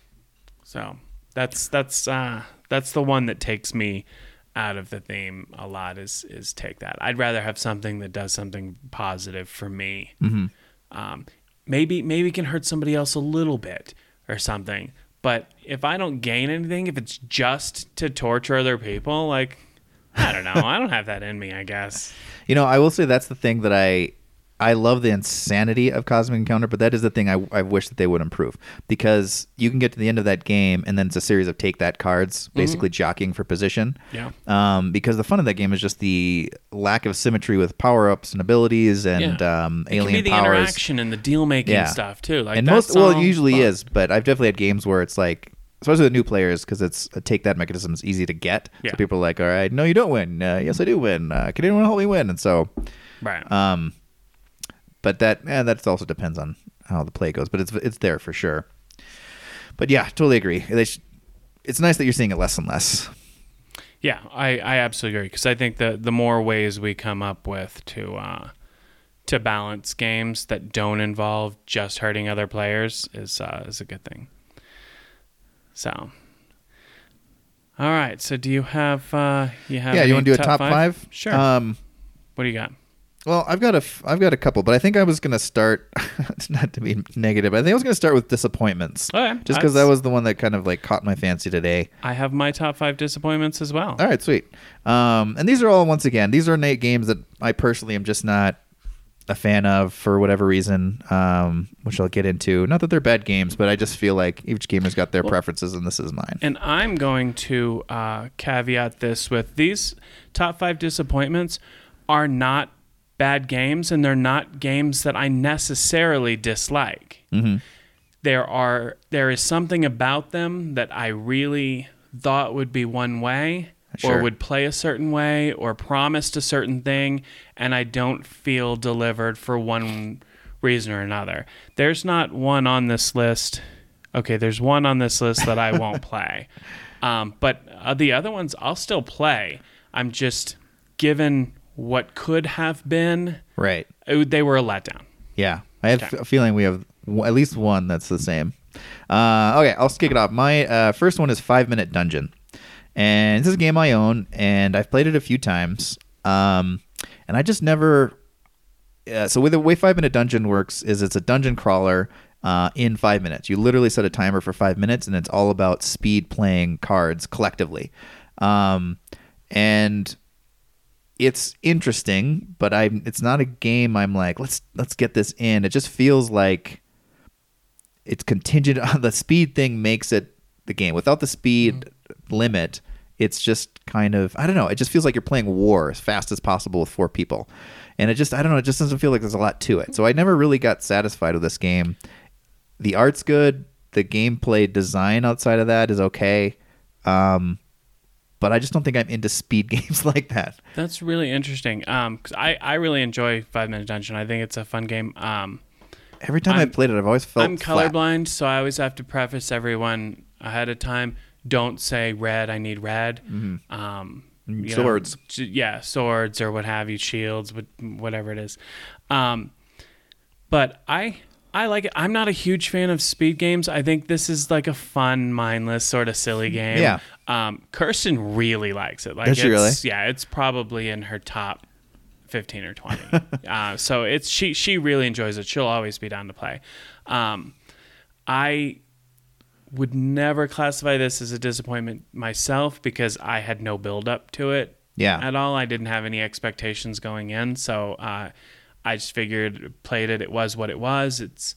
So that's that's uh, that's the one that takes me out of the theme a lot. Is is take that. I'd rather have something that does something positive for me.
Mm-hmm.
Um, maybe maybe can hurt somebody else a little bit or something. But if I don't gain anything, if it's just to torture other people, like I don't know, I don't have that in me. I guess.
You know, I will say that's the thing that I I love the insanity of Cosmic Encounter, but that is the thing I, I wish that they would improve because you can get to the end of that game and then it's a series of take that cards, basically jockeying for position.
Yeah.
Um, because the fun of that game is just the lack of symmetry with power ups and abilities and
Yeah.
um,
It
alien
be the
powers.
interaction and the deal making
Yeah.
stuff too. Like
and most well, it usually
fun.
is, but I've definitely had games where it's like, especially with new players, because it's a take that mechanism is easy to get.
Yeah.
So people are like, all right, no, you don't win. Uh, yes, I do win. Uh, can anyone help me win? And so,
Right.
um, but that eh, that also depends on how the play goes. But it's it's there for sure. But yeah, totally agree. Sh- it's nice that you're seeing it less and less.
Yeah, I, I absolutely agree because I think the the more ways we come up with to uh, to balance games that don't involve just hurting other players is uh, is a good thing. So, all right. So, do you have uh, you have
yeah, you want to do a top five?
Sure.
Um,
what do you got?
Well, I've got a f- I've got a couple, but I think I was gonna start. not to be negative, I think I was gonna start with disappointments.
Okay,
Just because that was the one that kind of like caught my fancy today.
I have my top five disappointments as well.
All right, sweet. Um, and these are all once again these are na- games that I personally am just not a fan of for whatever reason, um, which I'll get into. Not that they're bad games, but I just feel like each gamer's got their preferences, and this is mine.
And I'm going to uh, caveat this with these top five disappointments are not bad games, and they're not games that I necessarily dislike.
hmm
There are there is something about them that I really thought would be one way.
Sure.
Or would play a certain way, or promised a certain thing, and I don't feel delivered for one reason or another. There's not one on this list. Okay, there's one on this list that I won't play. Um, but uh, the other ones I'll still play. I'm just given what could have been,
Right.
it- they were a letdown.
Yeah, I have
Okay.
a feeling we have w- at least one that's the same. Uh, okay, I'll kick it off. My uh, first one is Five Minute Dungeon, and this is a game I own, and I've played it a few times. Um, and I just never. Uh, so with the way Five Minute Dungeon works is it's a dungeon crawler uh, in five minutes. You literally set a timer for five minutes, and it's all about speed playing cards collectively. Um, and it's interesting, but I'm it's not a game I'm like, let's let's get this in. It just feels like it's contingent on the speed thing makes it the game. Without the speed limit, it's just kind of I don't know, it just feels like you're playing war as fast as possible with four people. And it just I don't know, it just doesn't feel like there's a lot to it. So I never really got satisfied with this game. The art's good, the gameplay design outside of that is okay. Um but I just don't think I'm into speed games like that.
That's really interesting. Um, 'cause I I really enjoy Five Minute Dungeon. I think it's a fun game. Um,
Every time
I'm-
I've played it, I've always felt
I'm
flat.
colorblind, so I always have to preface everyone ahead of time. Don't say red. I need red. Um,
Mm, swords.
know, yeah, swords or what have you, shields, what- whatever it is. Um, but I I like it. I'm not a huge fan of speed games. I think this is like a fun, mindless, sort of silly game.
Yeah.
Um, Kirsten really likes it. Like,
Does she really?
it's- Yeah, it's probably in her top 15 or 20. uh, so it's she she really enjoys it. She'll always be down to play. Um, I would never classify this as a disappointment myself because I had no build up to it
Yeah.
at all. I didn't have any expectations going in, so uh, I just figured played it. It was what it was. It's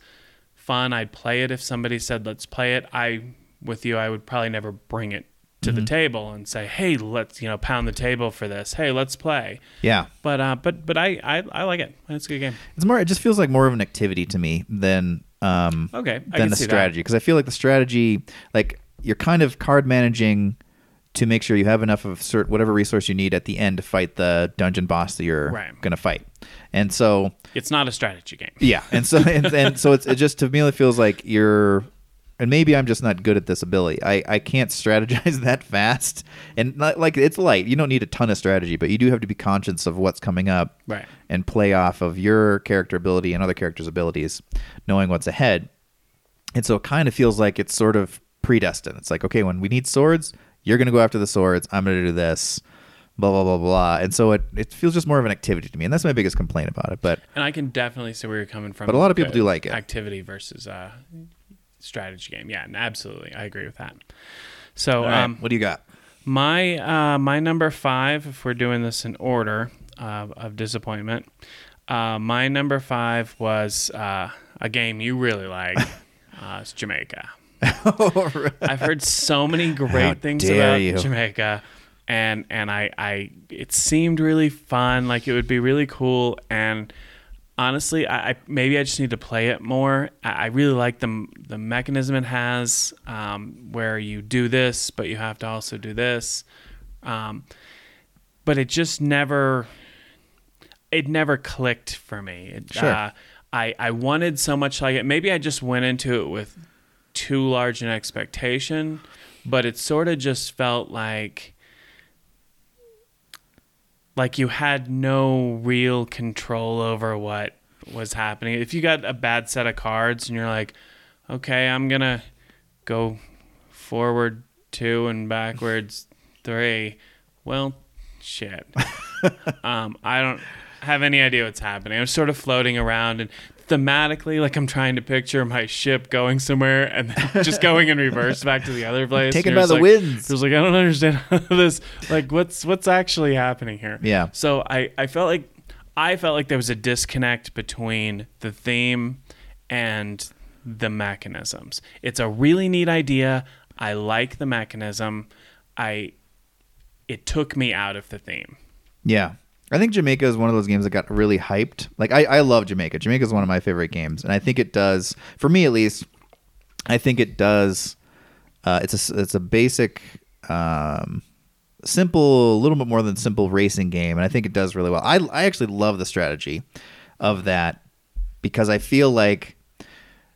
fun. I'd play it if somebody said let's play it. I with you, I would probably never bring it to
Mm-hmm.
the table and say, "Hey, let's you know pound the table for this. Hey, let's play."
Yeah.
But uh, but but I, I I like it. It's a good game.
It's more. It just feels like more of an activity to me than um
Okay, I
than
can
a
see that.
strategy because I feel like the strategy, like you're kind of card managing to make sure you have enough of certain whatever resource you need at the end to fight the dungeon boss that you're
Right.
gonna fight, and so
It's not a strategy game.
yeah, and so and, and so it's it just to me it feels like you're. And maybe I'm just not good at this ability. I, I can't strategize that fast, and not, like it's light. You don't need a ton of strategy, but you do have to be conscious of what's coming up,
Right.
and play off of your character ability and other characters' abilities, knowing what's ahead. And so it kind of feels like it's sort of predestined. It's like, okay, when we need swords, you're going to go after the swords. I'm going to do this, blah, blah, blah, blah. And so it, it feels just more of an activity to me. And that's my biggest complaint about it. But
And I can definitely see where you're coming from.
But a lot of people do like it.
Activity versus uh, strategy game. Yeah, absolutely. I agree with that. So
right,
um,
what do you got?
my uh, my number five, if we're doing this in order uh, of disappointment, uh, my number five was uh, a game you really like. uh, it's Jamaica. I've heard so many great
How
things about
you.
Jamaica, and and I I it seemed really fun, like it would be really cool. And honestly, I, I maybe I just need to play it more. I, I really like the the mechanism it has, um, where you do this, but you have to also do this. Um, but it just never it never clicked for me. It,
Sure.
uh, I I wanted so much like it. Maybe I just went into it with too large an expectation, but it sort of just felt like like you had no real control over what was happening. If you got a bad set of cards and you're like, okay, I'm gonna go forward two and backwards three, well, shit. um, I don't have any idea what's happening. I'm sort of floating around and thematically, like I'm trying to picture my ship going somewhere and just going in reverse back to the other place.
Taken by the
like-
winds.
It was like I don't understand this. Like what's what's actually happening here?
Yeah.
So I I felt like I felt like there was a disconnect between the theme and the mechanisms. It's a really neat idea. I like the mechanism. I it took me out of the theme.
Yeah. I think Jamaica is one of those games that got really hyped. Like I, I love Jamaica. Jamaica is one of my favorite games, and I think it does for me at least. I think it does. Uh, it's a it's a basic, um, simple, a little bit more than simple racing game, and I think it does really well. I I actually love the strategy of that because I feel like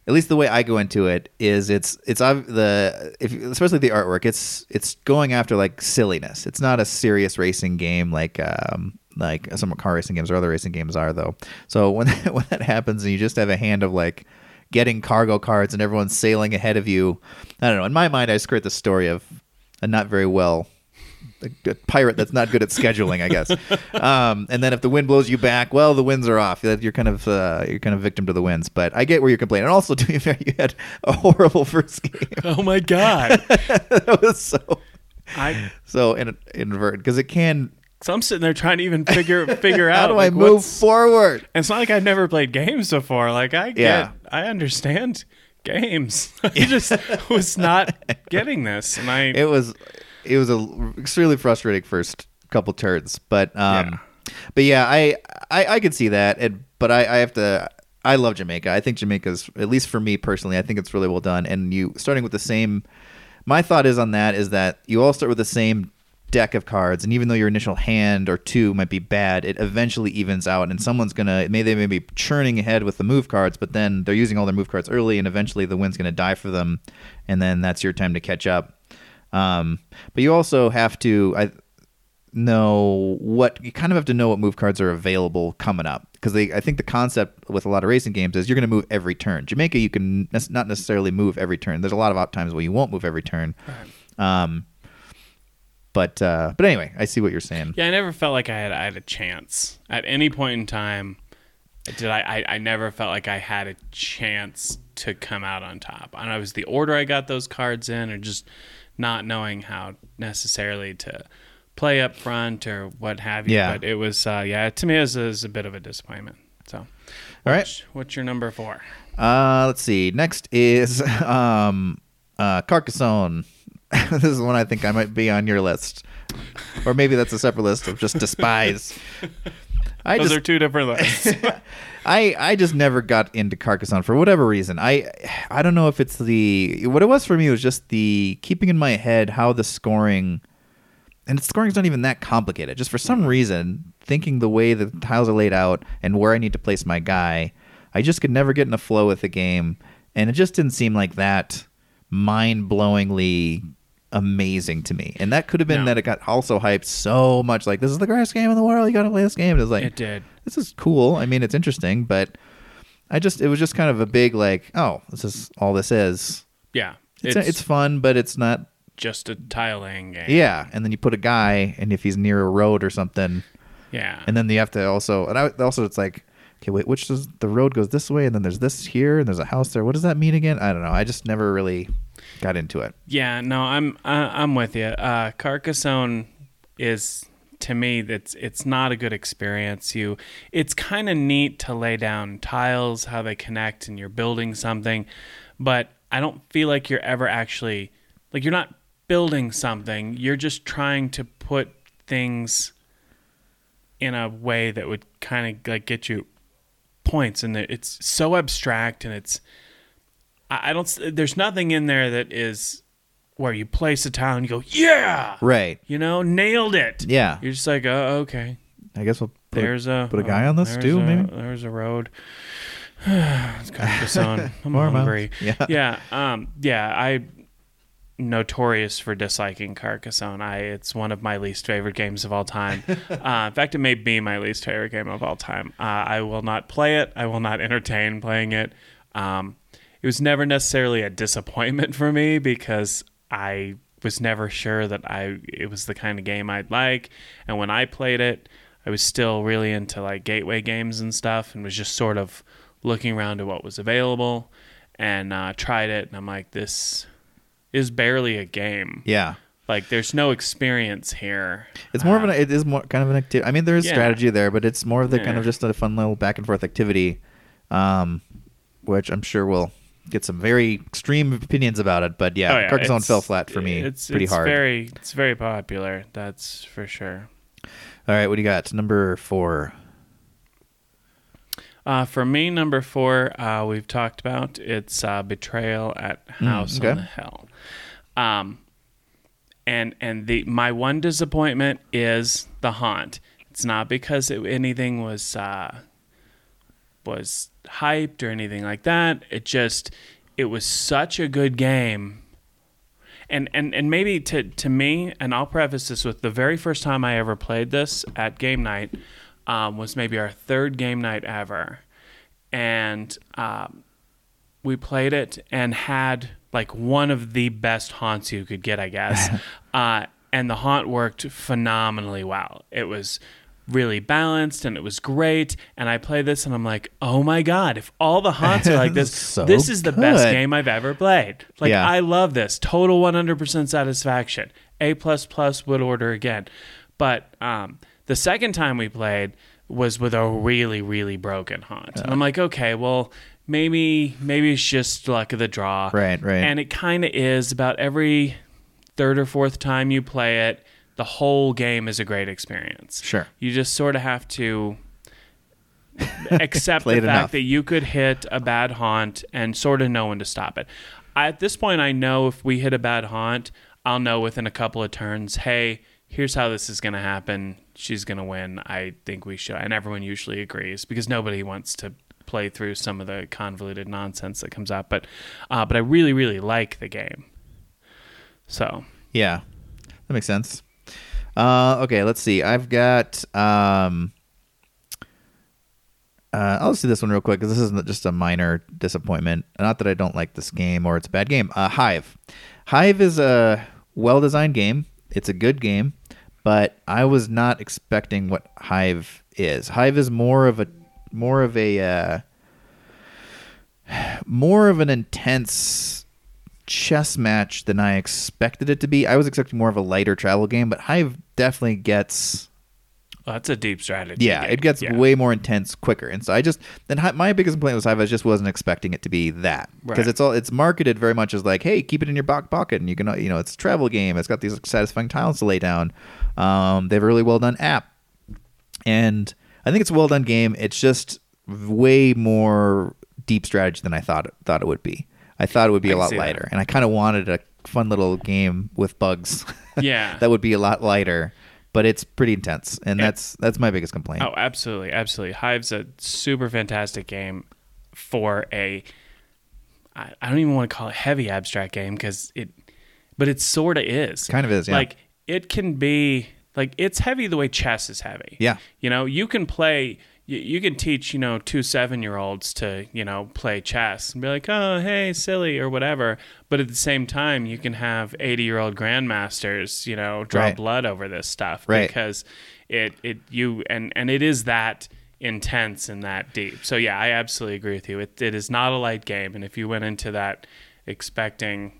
at least the way I go into it is it's it's the if especially the artwork it's it's going after like silliness. It's not a serious racing game like um like some car racing games or other racing games are though. So when when that happens and you just have a hand of like getting cargo cards and everyone's sailing ahead of you, I don't know. In my mind, I just create the story of a not very well a, a pirate that's not good at scheduling, I guess. Um, and then if the wind blows you back, well, the winds are off. You're kind of uh, you're kind of victim to the winds. But I get where you're complaining. And also, to be fair, you had a horrible first game.
Oh my god.
that was so
I
so in, inverted because it can.
So I'm sitting there trying to even figure figure out How
do
like,
I move forward?
And it's not like I've never played games before. Like I get,
Yeah.
I understand games. I just was not getting this, and I
It was it was a extremely frustrating first couple turns, but um, but yeah, I I, I could see that, and but I, I have to. I love Jamaica. I think Jamaica's at least for me personally. I think it's really well done. And you starting with the same. My thought is on that is that you all start with the same deck of cards, and even though your initial hand or two might be bad, it eventually evens out, and someone's gonna may they may be churning ahead with the move cards, but then they're using all their move cards early, and eventually the wind's gonna die for them, and then that's your time to catch up. Um, but you also have to I know what you kind of have to know what move cards are available coming up because I think the concept with a lot of racing games is you're going to move every turn. Jamaica you can ne- not necessarily move every turn. There's a lot of times where you won't move every turn. Um, but uh, but anyway, I see what you're saying.
Yeah, I never felt like I had I had a chance at any point in time. Did I? I, I never felt like I had a chance to come out on top. I don't know if it was the order I got those cards in, or just not knowing how necessarily to play up front or what have you.
Yeah.
But it was, uh, yeah, to me, it was, it was a bit of a disappointment. So,
All right.
what's, what's your number four?
Uh, let's see. Next is um, uh, Carcassonne. this is one I think I might be on your list, or maybe that's a separate list of just despise. I
Those
just
are two different lists.
I I just never got into Carcassonne for whatever reason. I I don't know if it's the what it was for me was just the keeping in my head how the scoring and the scoring's not even that complicated. Just for some reason, thinking the way the tiles are laid out and where I need to place my guy, I just could never get in a flow with the game, and it just didn't seem like that mind-blowingly amazing to me. And that could have been
No.
that it got also hyped so much like this is the greatest game in the world. You got to play this game. And it was like
it did.
this is cool. I mean, it's interesting, but I just it was just kind of a big like, oh, this is all this is.
Yeah.
It's
It's,
it's, fun, but it's not.
just a tile laying game.
Yeah, and then you put a guy, and if he's near a road or something,
Yeah.
and then you have to also, and I also it's like, okay, wait, which does the road goes this way, and then there's this here, and there's a house there. What does that mean again? I don't know. I just never really got into it.
Yeah, no, I'm uh, I'm with you. Uh, Carcassonne is to me that's it's not a good experience. You, it's kind of neat to lay down tiles, how they connect, and you're building something, but I don't feel like you're ever actually like you're not building something. You're just trying to put things in a way that would kind of like get you points, and it's so abstract and it's I don't. There's nothing in there that is where you place a tile and you go, yeah,
Right.
you know, nailed it.
Yeah.
You're just like, oh, okay.
I guess we'll put a-
There's a
put a guy
oh,
on this too,
a-
maybe?
There's a road. it's Carcassonne. I'm
More miles. Yeah.
Yeah. Um. Yeah. I notorious for disliking Carcassonne. I it's one of my least favorite games of all time. uh, in fact, it may be my least favorite game of all time. Uh, I will not play it. I will not entertain playing it. Um, it was never necessarily a disappointment for me because I was never sure that I it was the kind of game I'd like. And when I played it, I was still really into like gateway games and stuff, and was just sort of looking around at what was available, and uh, tried it. And I'm like, this is barely a game.
Yeah.
Like, there's no experience here.
It's more of an.
Uh,
It is more kind of an activity. I mean, there is
Yeah.
strategy there, but it's more of the kind of just a fun little back and forth activity, um, which I'm sure we'll get some very extreme opinions about it. But yeah,
oh, yeah,
Carcassonne fell flat for me.
It's
pretty
it's
hard.
Very, it's very popular. That's for sure.
All right, what do you got? Number four.
Uh, for me, number four, uh, we've talked about it's uh, betrayal at House
okay.
on the Hill. Um, and and the my one disappointment is the haunt. It's not because it, anything was uh, was hyped or anything like that. It just it was such a good game. And, and and maybe to to me, and I'll preface this with the very first time I ever played this at game night um, was maybe our third game night ever, and um, we played it and had like one of the best haunts you could get, I guess. uh, and the haunt worked phenomenally well. It was really balanced and it was great. And I play this and I'm like, oh my god, if all the haunts are like this,
So
this is the best game I've ever played. Like
Yeah.
I love this. Total 100% satisfaction. A plus plus would order again. But um, the second time we played was with a really really broken haunt. And I'm like, okay, well maybe maybe it's just luck of the draw.
Right, right.
And it kind of is about every third or fourth time you play it, the whole game is a great experience.
Sure.
You just sort of have to accept the fact
enough.
that you could hit a bad haunt and sort of know when to stop it. I, at this point, I know if we hit a bad haunt, I'll know within a couple of turns, hey, here's how this is going to happen. She's going to win. I think we should. And everyone usually agrees because nobody wants to play through some of the convoluted nonsense that comes out. But, uh, but I really, really like the game. So
Yeah, that makes sense. Uh, okay, let's see. I've got. Um, uh, I'll see this one real quick because this isn't just a minor disappointment. Not that I don't like this game or it's a bad game. Uh, Hive. Hive is a well-designed game. It's a good game, but I was not expecting what Hive is. Hive is more of a more of a uh, more of an intense chess match than I expected it to be. I was expecting more of a lighter travel game, but Hive definitely gets
well, that's a deep strategy.
yeah,
game.
it gets
Yeah.
way more intense quicker. And so I just then my biggest complaint was Hive. I just wasn't expecting it to be that because
Right.
it's all it's marketed very much as like, hey, keep it in your back pocket, and you can you know it's a travel game. It's got these satisfying tiles to lay down. Um, they have a really well done app, and I think it's a well done game. It's just way more deep strategy than I thought thought it would be. I thought it would be
I
a lot
see that.
lighter, and I kind of wanted a fun little game with bugs.
Yeah.
that would be a lot lighter, but it's pretty intense, and
Yeah.
that's that's my biggest complaint.
Oh, absolutely, absolutely. Hive's a super fantastic game for a. I, I don't even want to call it heavy abstract game because it, but it sort of is.
Kind of is, yeah.
Like it can be like it's heavy the way chess is heavy.
Yeah.
You know, you can play. You, you can teach you know two seven year olds to you know play chess and be like, oh hey silly or whatever. But at the same time, you can have eighty year old grandmasters you know draw
Right.
blood over this stuff
Right.
because it it you and and it is that intense and that deep. So yeah, I absolutely agree with you. It it is not a light game, and if you went into that expecting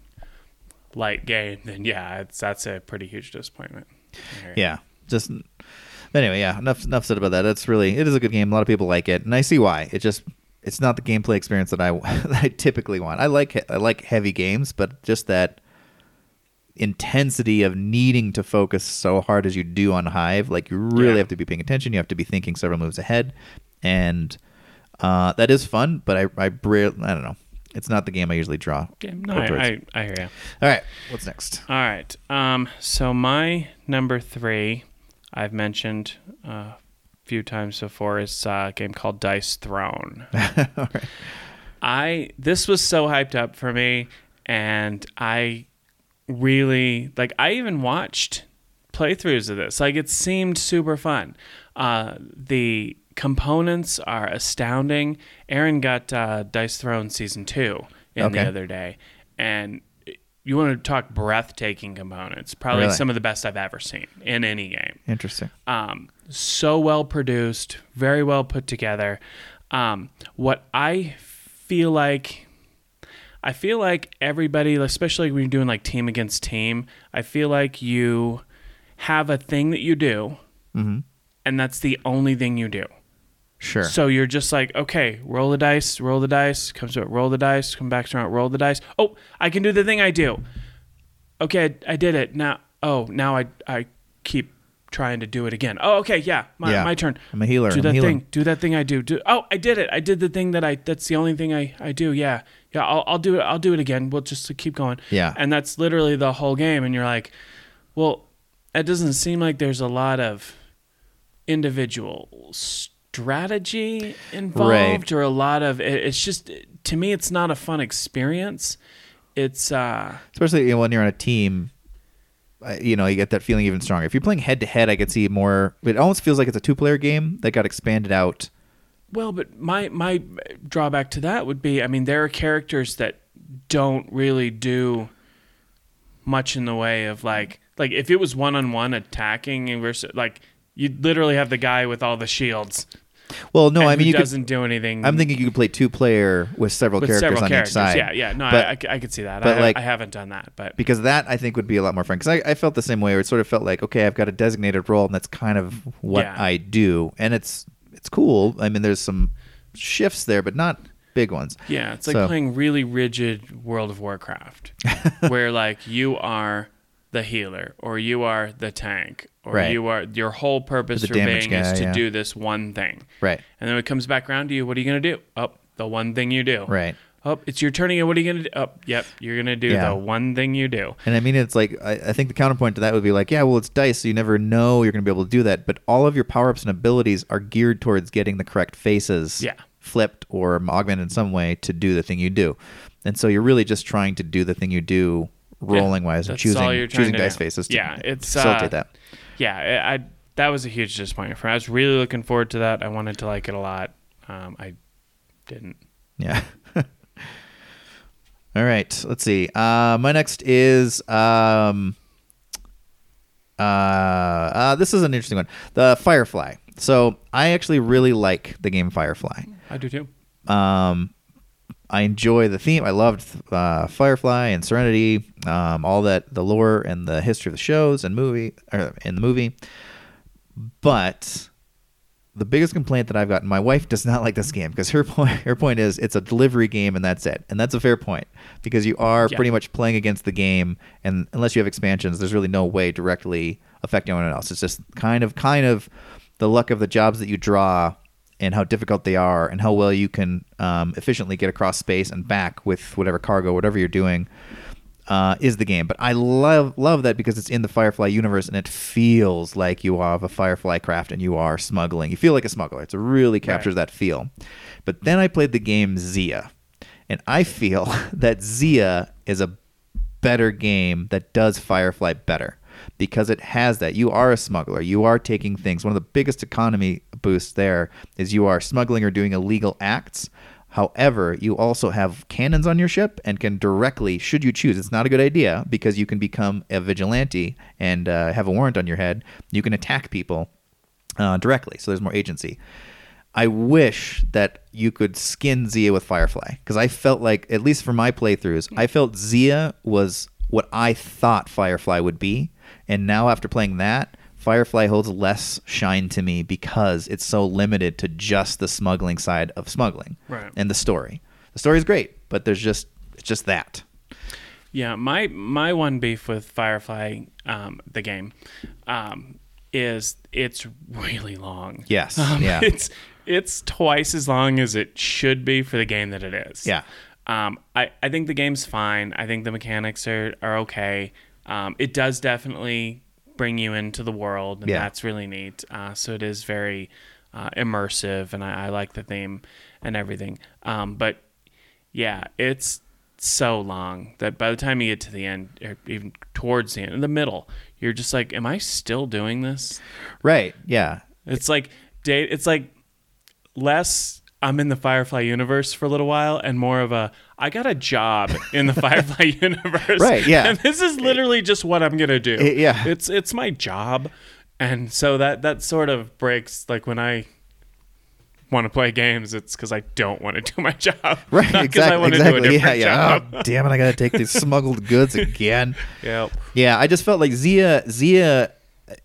light game, then yeah, it's that's a pretty huge disappointment. I hear you.
Yeah, just anyway. Yeah, enough enough said about that. That's really it is a good game. A lot of people like it, and I see why. It just it's not the gameplay experience that I that I typically want. I like I like heavy games, but just that intensity of needing to focus so hard as you do on Hive, like you really
Yeah.
have to be paying attention. You have to be thinking several moves ahead, and uh, that is fun. But I I I don't know. It's not the game I usually draw.
Yeah, no. I, I, I hear you.
All right, what's next?
All right. Um, so my number three, I've mentioned uh, a few times before, is uh, a game called Dice Throne.
Right.
I this was so hyped up for me, and I really like. I even watched playthroughs of this. Like it seemed super fun. Uh, the components are astounding. Aaron got uh, Dice Throne season two in
Okay.
the other day, and you want to talk breathtaking components? Probably
Really?
some of the best I've ever seen in any game
Interesting.
um, so well produced, very well put together. Um, what I feel like, I feel like everybody, especially when you're doing like team against team, I feel like you have a thing that you do,
Mm-hmm.
and that's the only thing you do.
Sure.
So you're just like, okay, roll the dice, roll the dice, comes to it, roll the dice, come back to it, roll the dice. Oh, I can do the thing I do. Okay, I, I did it. Now, oh, now I I keep trying to do it again. Oh, okay, yeah, my,
Yeah.
my turn.
I'm a healer.
Do
I'm
that
healing.
thing. Do that thing I do. do. Oh, I did it. I did the thing that I. That's the only thing I I do. Yeah, yeah. I'll I'll do it. I'll do it again. We'll just keep going.
Yeah.
And that's literally the whole game. And you're like, well, it doesn't seem like there's a lot of individual strategy involved or a lot of it, it's just to me it's not a fun experience. It's uh
especially you know, when you're on a team you know you get that feeling even stronger. If you're playing head to head i could see more it almost feels like it's a two player game that got expanded out.
Well but my my drawback to that would be i mean there are characters that don't really do much in the way of like like if it was one-on-one attacking and versus like you'd literally have the guy with all the shields
well no i mean you could
doesn't do anything
i'm thinking you could play two player with several
with
characters
several
on
characters.
each side.
Yeah yeah no
but
I, I, I could see that.
but
I,
like-
I haven't done that but
because that i think would be a lot more fun. Because I, I felt the same way where it sort of felt like okay i've got a designated role and that's kind of what
Yeah.
i do. And it's it's cool. I mean there's some shifts there but not big ones.
Yeah, it's like
So-
playing really rigid World of Warcraft, where like you are the healer or you are the tank or
Right.
you are your whole purpose
The
for being is to
yeah.
do this one thing.
right
And then when it comes back around to you, what are you going to do? Oh, the one thing you do.
right
Oh, it's your turn again. What are you gonna do? Oh, yep, you're gonna do
Yeah.
the one thing you do.
And I mean, it's like I, I think the counterpoint to that would be like, yeah, well, it's dice, so you never know you're going to be able to do that. But all of your power ups and abilities are geared towards getting the correct faces
Yeah.
flipped or augmented in some way to do the thing you do. And so you're really just trying to do the thing you do, rolling wise, and choosing choosing dice
do.
faces. To
Yeah, it's,
facilitate
uh,
that.
Yeah, I, I that was a huge disappointment for me. I was really looking forward to that. I wanted to like it a lot. Um, I didn't.
Yeah. All right. Let's see. Uh, my next is um, uh, uh, this is an interesting one. The Firefly. So I actually really like the game Firefly.
I do too.
Um, I enjoy the theme. I loved uh, Firefly and Serenity, um, all that the lore and the history of the shows and movie or in the movie. But the biggest complaint that I've gotten, my wife does not like this game because her point her point is it's a delivery game and that's it, and that's a fair point because you are
Yeah.
pretty much playing against the game, and unless you have expansions, there's really no way directly affecting anyone else. It's just kind of kind of the luck of the jobs that you draw and how difficult they are and how well you can um, efficiently get across space and back with whatever cargo, whatever you're doing. Uh, is the game, but I love love that because it's in the Firefly universe and it feels like you have a Firefly craft and you are smuggling. You feel like a smuggler. It really captures that feel. But then I played the game Xia, and I feel that Xia is a better game that does Firefly better because it has that. You are a smuggler. You are taking things. One of the biggest economy boosts there is you are smuggling or doing illegal acts. However, you also have cannons on your ship and can directly, should you choose, it's not a good idea because you can become a vigilante and uh, have a warrant on your head. You can attack people uh, directly, so there's more agency. I wish that you could skin Xia with Firefly because I felt like, at least for my playthroughs, I felt Xia was what I thought Firefly would be, and now after playing that, Firefly holds less shine to me because it's so limited to just the smuggling side of smuggling
Right.
and the story. The story is great, but there's just it's just that.
Yeah, my my one beef with Firefly, um, the game, um, is it's really long.
Yes,
Um,
yeah.
It's it's twice as long as it should be for the game that it is.
Yeah.
Um, I, I think the game's fine. I think the mechanics are, are okay. Um, it does definitely bring you into the world, and
Yeah.
that's really neat. Uh, so it is very uh, immersive, and I, I like the theme and everything. Um, but yeah, it's so long that by the time you get to the end, or even towards the end, in the middle, you're just like, "Am I still doing this?"
Right. Yeah.
It's like date. It's like less. I'm in the Firefly universe for a little while, and more of a I got a job in the Firefly universe.
Right, yeah.
And this is literally just what I'm gonna do.
Eh, yeah.
It's it's my job, and so that that sort of breaks. Like when I want to play games, it's because I don't want to do my job.
Right.
Not 'cause I
exactly.
to do a
exactly. Yeah. Yeah.
job.
Oh, damn it! I gotta take these smuggled goods again.
Yep.
Yeah, I just felt like Xia Xia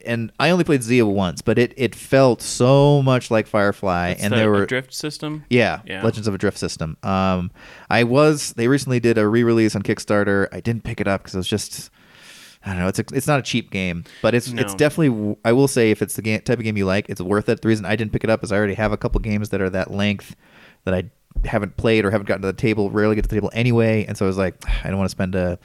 and I only played Xia once, but it, it felt so much like Firefly
It's
and
the
there were
drift system.
yeah,
Yeah.
Legends of a Drift System. Um I was they recently did a re-release on Kickstarter. I didn't pick it up cuz it was just I don't know. It's a, it's not a cheap game, but it's it's definitely. I will say if it's the game, type of game you like, it's worth it. The reason I didn't pick it up is I already have a couple games that are that length that I haven't played or haven't gotten to the table. Rarely get to the table anyway, and so I was like, I don't want to spend a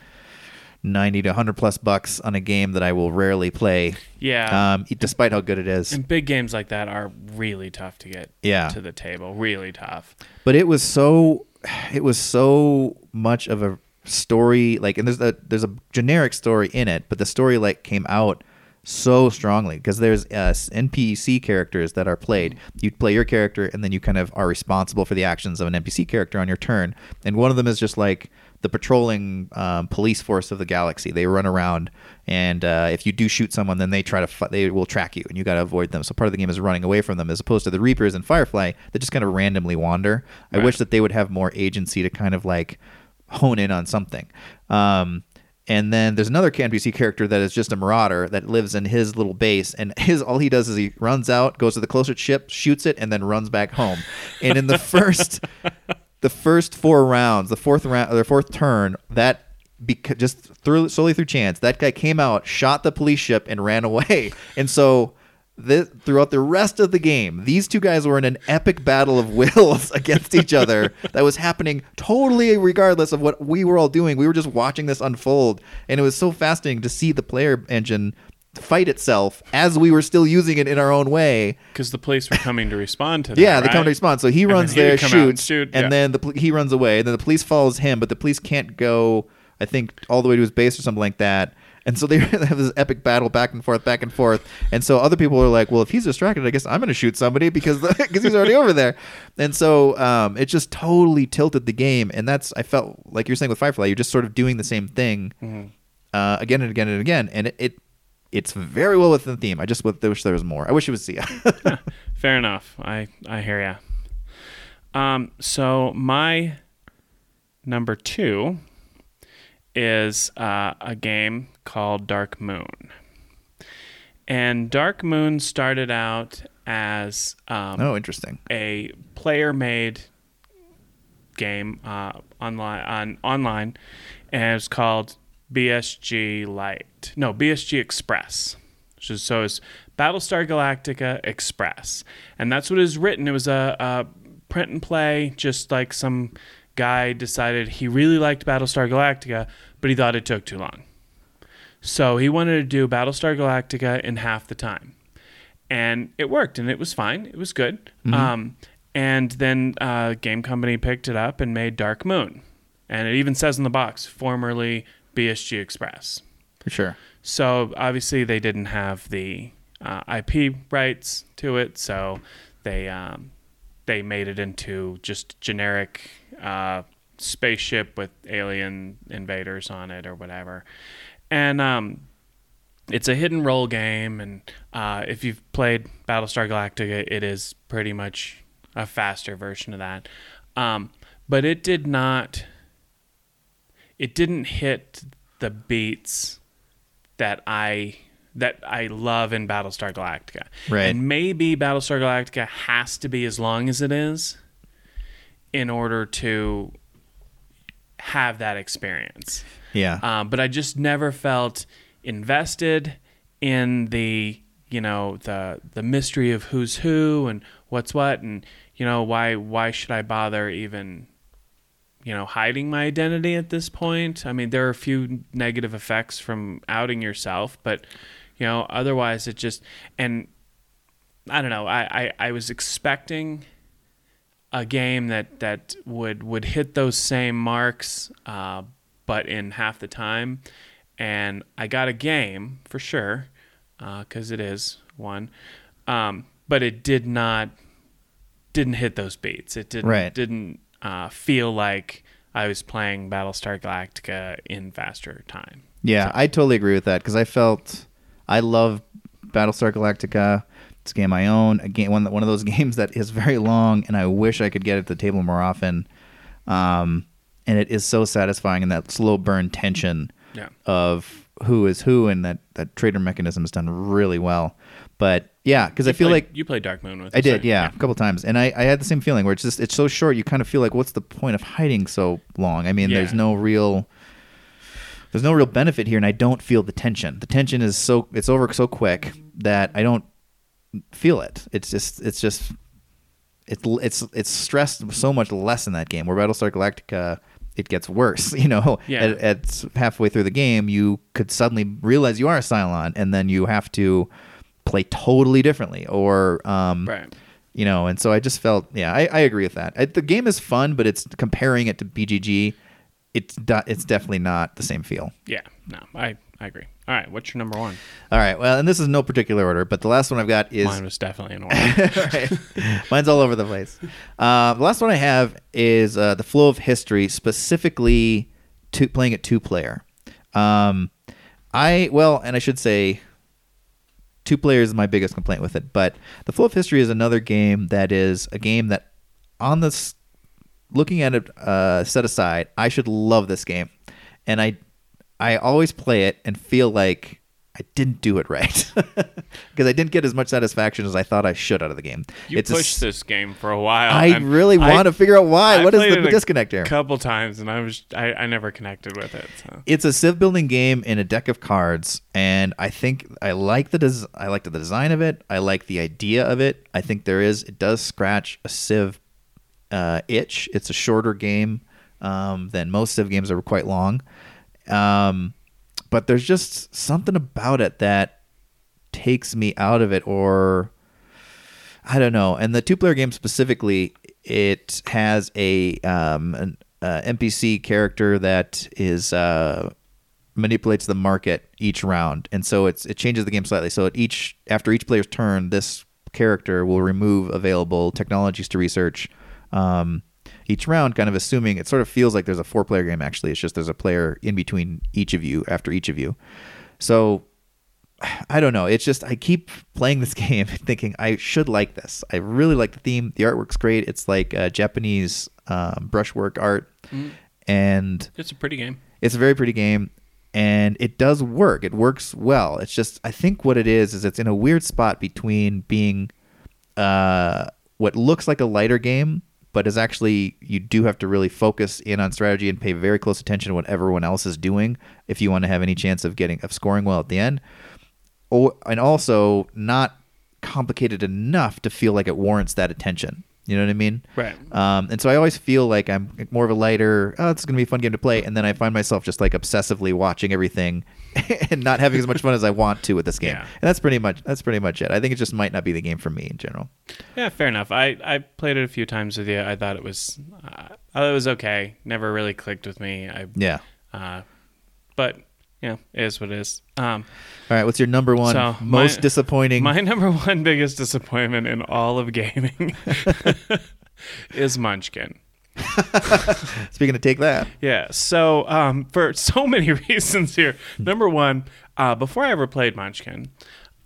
ninety to hundred plus bucks on a game that I will rarely play.
Yeah.
Um, despite how good it is.
and big games like that are really tough to get
Yeah.
to the table. Really tough.
but it was so it was so much of a story like and there's a there's a generic story in it but the story like came out so strongly because there's uh, npc characters that are played you play your character and then you kind of are responsible for the actions of an npc character on your turn and one of them is just like the patrolling um, police force of the galaxy they run around and uh, if you do shoot someone then they try to fi- they will track you and you got to avoid them so part of the game is running away from them as opposed to the reapers and firefly that just kind of randomly wander i wish that they would have more agency to kind of like hone in on something. Um, and then there's another NPC character that is just a marauder that lives in his little base, and his all he does is he runs out, goes to the closest ship, shoots it, and then runs back home. And in the first, the first four rounds, the fourth round, or the fourth turn, that because just through solely through chance, that guy came out, shot the police ship, and ran away. And so this, throughout the rest of the game, these two guys were in an epic battle of wills against each other that was happening totally regardless of what we were all doing. We were just watching this unfold, and it was so fascinating to see the player engine fight itself as we were still using it in our own way.
Because the police were coming to respond to that.
Yeah, they come
right?
to respond. So he
And
runs
then
there,
come out and
shoots,
shoot,
and
yeah.
then the pol- he runs away. And then the police follows him, but the police can't go. I think all the way to his base or something like that. And so they have this epic battle back and forth, back and forth. And so other people are like, "Well, if he's distracted, I guess I'm going to shoot somebody because because he's already over there." And so um, it just totally tilted the game. And that's I felt like you're saying with Firefly, you're just sort of doing the same thing
Mm-hmm.
uh, again and again and again, and it. it it's very well within the theme. I just wish there was more. I wish it was Xia.
Fair enough. I I hear ya. Um, so my number two is uh, a game called Dark Moon, and Dark Moon started out as um,
oh, interesting.
a player-made game uh, online on online, and it's called BSG Light. No, BSG Express. Is, so it's Battlestar Galactica Express, and that's what it was written. It was a, a print and play, just like some guy decided he really liked Battlestar Galactica, but he thought it took too long. So he wanted to do Battlestar Galactica in half the time and it worked and it was fine it was good um, and then uh, game company picked it up and made dark moon and it even says in the box formerly bsg express
For sure.
so obviously they didn't have the uh, ip rights to it so they um, they made it into just generic uh, spaceship with alien invaders on it or whatever and um, it's a hidden role game, and uh, if you've played Battlestar Galactica, it is pretty much a faster version of that. Um, but it did not. It didn't hit the beats that I that I love in Battlestar Galactica.
Right.
And maybe Battlestar Galactica has to be as long as it is in order to have that experience
Yeah.
um, but I just never felt invested in the you know the the mystery of who's who and what's what and you know why why should I bother even you know hiding my identity at this point I mean there are a few negative effects from outing yourself but you know otherwise it just and I don't know I I, I was expecting a game that that would would hit those same marks, uh, but in half the time. And I got a game for sure, because it is one, um, but it did not didn't hit those beats. It didn't
Right.
didn't uh, feel like I was playing Battlestar Galactica in faster time.
Yeah, I totally agree with that because I felt I love Battlestar Galactica. It's a game I own. A game, one one of those games that is very long, and I wish I could get at the table more often. Um, and it is so satisfying, and that slow burn tension
Yeah.
of who is who, and that that traitor mechanism is done really well. But yeah, because I feel
Played-
like
you played Dark Moon with.
I did,
right?
yeah, a couple times, and I, I had the same feeling where it's just it's so short. You kind of feel like, what's the point of hiding so long? I mean, there's no real there's no real benefit here, and I don't feel the tension. The tension is so it's over so quick that I don't feel it. It's just it's just it's it's it's stressed so much less in that game. Where Battlestar Galactica, it gets worse. You know,
Yeah.
at, at halfway through the game, you could suddenly realize you are a Cylon, and then you have to play totally differently, or um,
Right.
you know. And so I just felt, yeah, I, I agree with that. I, the game is fun, but it's comparing it to BSG. It's do- it's definitely not the same feel.
Yeah. No, I I agree. All right. What's your number one?
All right, well, and this is no particular order, but the last one I've got is
Mine was definitely in order.
right. Mine's all over the place. Uh, the last one I have is uh, the flow of history, specifically to playing it two player. Um, I well, and I should say, two players is my biggest complaint with it. But the flow of history is another game that is a game that, on this, looking at it uh, set aside, I should love this game, and I, I always play it and feel like I didn't do it right because I didn't get as much satisfaction as I thought I should out of the game.
You
it's a
pushed
s-
this game for a while.
I
and
really
I-
want to figure out why.
I
what is the disconnect here?
A couple times, and I was I, I never connected with it. So.
it's a civ building game in a deck of cards and i think i like the des- i like the design of it i like the idea of it i think there is it does scratch a civ uh, itch it's a shorter game um, than most civ games are quite long um, but there's just something about it that takes me out of it or I don't know. And the two player game specifically, it has a um, an uh, NPC character that is uh, manipulates the market each round, and so it's it changes the game slightly. So at each after each player's turn, this character will remove available technologies to research. Um, each round, kind of assuming it sort of feels like there's a four player game. Actually, it's just there's a player in between each of you after each of you. So I don't know. It's just I keep playing this game thinking I should like this. I really like the theme. The artwork's great. It's like uh, Japanese um, brushwork art, and
It's a pretty game.
it's a very pretty game. And it does work. It works well. It's just I think what it is is it's in a weird spot between being uh, what looks like a lighter game, but is actually you do have to really focus in on strategy and pay very close attention to what everyone else is doing if you want to have any chance of getting of scoring well at the end or, and also not complicated enough to feel like it warrants that attention. You know what I mean?
Right.
Um, and so I always feel like I'm more of a lighter. Oh, it's gonna be a fun game to play, and then I find myself just like obsessively watching everything and not having as much fun as I want to with this game.
Yeah.
And that's pretty much that's pretty much it. I think it just might not be the game for me in general.
Yeah, fair enough. I, I played it a few times with you. I thought it was uh, I thought it was okay. Never really clicked with me. I
Yeah.
uh, but yeah, it is what it is. Um,
All right. What's your number one
So,
most
my-
disappointing?
my number one biggest disappointment in all of gaming is Munchkin.
Speaking of take that.
Yeah. So um, for so many reasons here. Number one, uh, before I ever played Munchkin,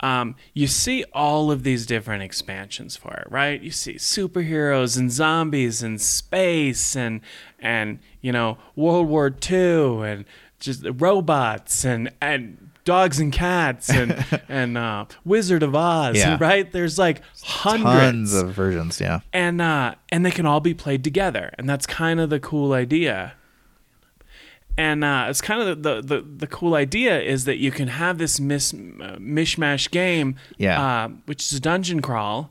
um, you see all of these different expansions for it, right? You see superheroes and zombies and space and and you know World War II and just robots and and dogs and cats and and uh, Wizard of Oz,
Yeah.
right? There's like hundreds
Tons of versions. Yeah.
and uh, and they can all be played together, and that's kind of the cool idea. And uh, it's kind of the, the the cool idea is that you can have this mis- uh, mishmash game,
Yeah.
uh, which is a dungeon crawl,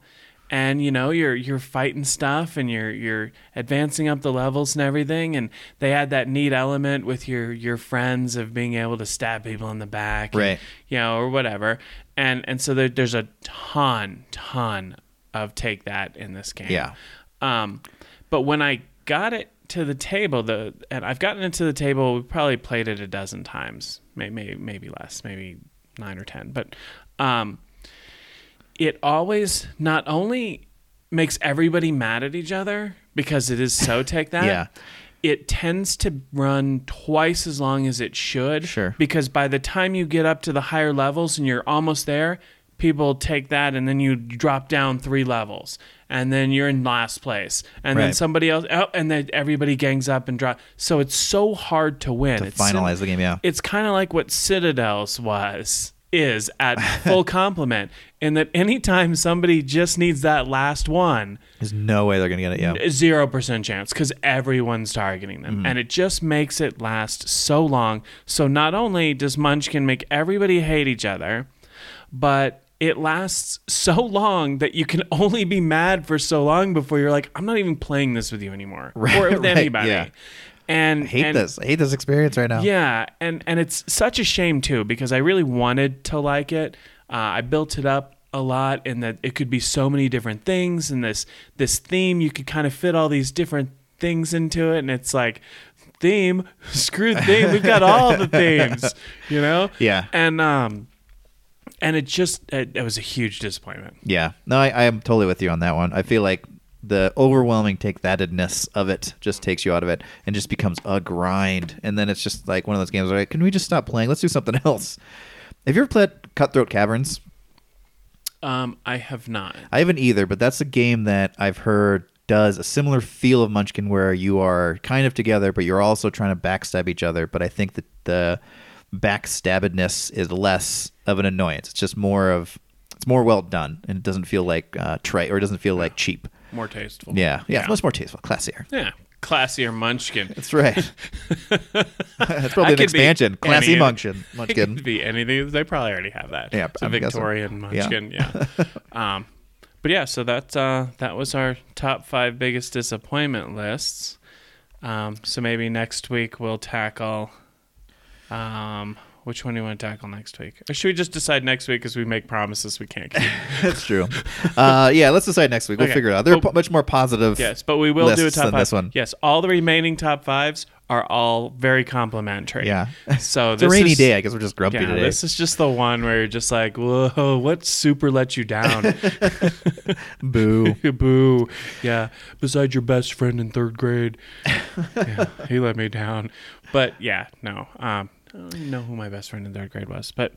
and you know you're you're fighting stuff and you're you're advancing up the levels and everything, and they had that neat element with your your friends of being able to stab people in the back, and,
Right.
you know, or whatever, and and so there, there's a ton ton of take that in this game,
Yeah.
um, but when I got it to the table, the and I've gotten it to the table, we probably played it a dozen times, maybe maybe less, maybe nine or ten. But um, it always not only makes everybody mad at each other because it is so take that.
Yeah.
It tends to run twice as long as it should.
Sure.
Because by the time you get up to the higher levels and you're almost there, people take that and then you drop down three levels and then you're in last place and then somebody else oh, and then everybody gangs up and drop so it's so hard to win
To
it's sim-
finalize the game. Yeah.
it's kind of like what citadels was is at full complement in that anytime somebody just needs that last one
There's no way they're gonna get it. Yeah.
zero percent chance because everyone's targeting them, mm-hmm. and it just makes it last so long. So not only does Munchkin make everybody hate each other, but it lasts so long that you can only be mad for so long before you're like, I'm not even playing this with you anymore,
Right,
or with
right,
anybody.
yeah.
And
I hate
and-
this. I hate this experience right now.
yeah, and and it's such a shame too because I really wanted to like it. Uh, I built it up a lot, and that it could be so many different things, and this this theme you could kind of fit all these different things into it, and it's like theme, screw theme. We've got all the themes, you know.
Yeah.
And um, and it just it, it was a huge disappointment.
Yeah. No, I, I am totally with you on that one. I feel like the overwhelming take thatedness of it just takes you out of it and just becomes a grind. And then it's just like one of those games where like, can we just stop playing? Let's do something else. Have you ever played Cutthroat Caverns?
Um, I have not.
I haven't either, but that's a game that I've heard does a similar feel of Munchkin where you are kind of together, but you're also trying to backstab each other. But I think that the backstabbedness is less of an annoyance. It's just more of it's more well done, and it doesn't feel like uh, trite or it doesn't feel like cheap.
More tasteful.
Yeah, yeah, it's much more tasteful, classier.
Yeah. Classier munchkin.
That's right. That's probably
That
an expansion. Classy
any-
munchkin.
It
Munchkin.
could be anything. They probably already have that.
Yeah,
it's a
I'm guessing.
Victorian
Yeah.
munchkin. Yeah. um, but yeah, so that uh, that was our top five biggest disappointment lists. Um, so maybe next week we'll tackle. Um, which one do you want to tackle next week? Or should we just decide next week because we make promises we can't keep?
That's true. Uh, yeah, let's decide next week. We'll
Okay.
figure it out. They're
Well-
po- much more positive.
yes, but we will do a
lists
top
than
five.
this one.
Yes, all the remaining top fives are all very complimentary.
Yeah.
So
It's a
this
rainy
is-
day. I guess we're just grumpy
Yeah,
today.
this is just the one where you're just like, whoa, what super let you down?
Boo.
Boo. Yeah. Besides your best friend in third grade. yeah, he let me down. But yeah, no. Um, I don't know who my best friend in third grade was. But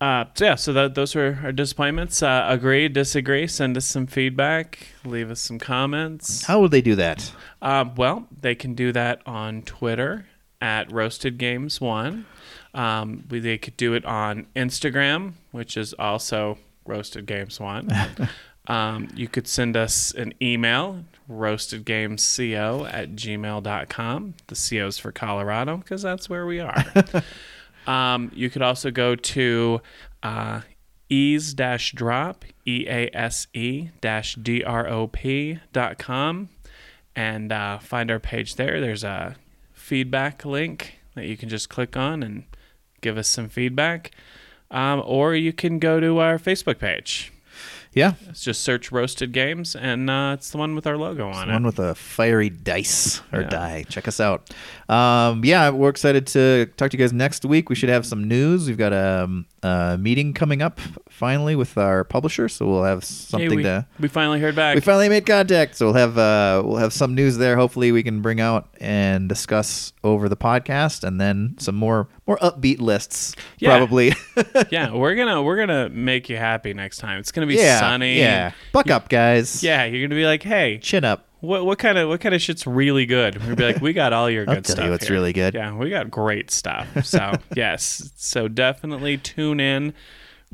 uh, so yeah, so that, those were our disappointments. Uh, agree, disagree, send us some feedback, leave us some comments.
How would they do that?
Um, well, they can do that on Twitter at Roasted Games One. Um, we, they could do it on Instagram, which is also Roasted Games One. um, you could send us an email, roastedgamesco at gmail.com. The CO is for Colorado because that's where we are. um, you could also go to uh, ease dash drop, E A S E dash D R O P dot com and uh, find our page there. There's a feedback link that you can just click on and give us some feedback. Um, or you can go to our Facebook page.
Yeah.
It's just search Roasted Games, and uh, it's the one with our logo on
One
it.
with a fiery dice or
Yeah.
die. Check us out. Um, yeah, we're excited to talk to you guys next week. We should have some news. We've got a, um, a meeting coming up finally with our publisher, so we'll have
Hey,
something
we,
to.
we finally heard back.
We finally made contact, so we'll have uh, we'll have some news there. Hopefully, we can bring out and discuss over the podcast, and then some more more upbeat lists.
Yeah.
Probably,
yeah, we're gonna we're gonna make you happy next time. It's gonna be
yeah,
sunny.
yeah. Buck up, guys.
yeah. You're gonna be like, hey,
chin up.
What what kind of what kind of shit's really good? We'll be like, we got all your good
I'll tell
stuff.
you what's
here.
really good.
Yeah, we got great stuff. So yes, so definitely tune in.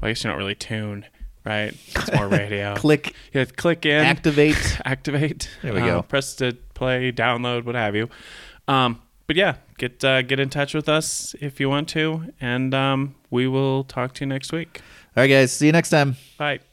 Well, I guess you don't really tune, right? It's more radio.
Click,
Yeah, click in,
activate.
activate.
There we
uh,
go.
Press to play, download, what have you. Um, but yeah, get uh, get in touch with us if you want to, and um, we will talk to you next week.
All right, guys. See you next time.
Bye.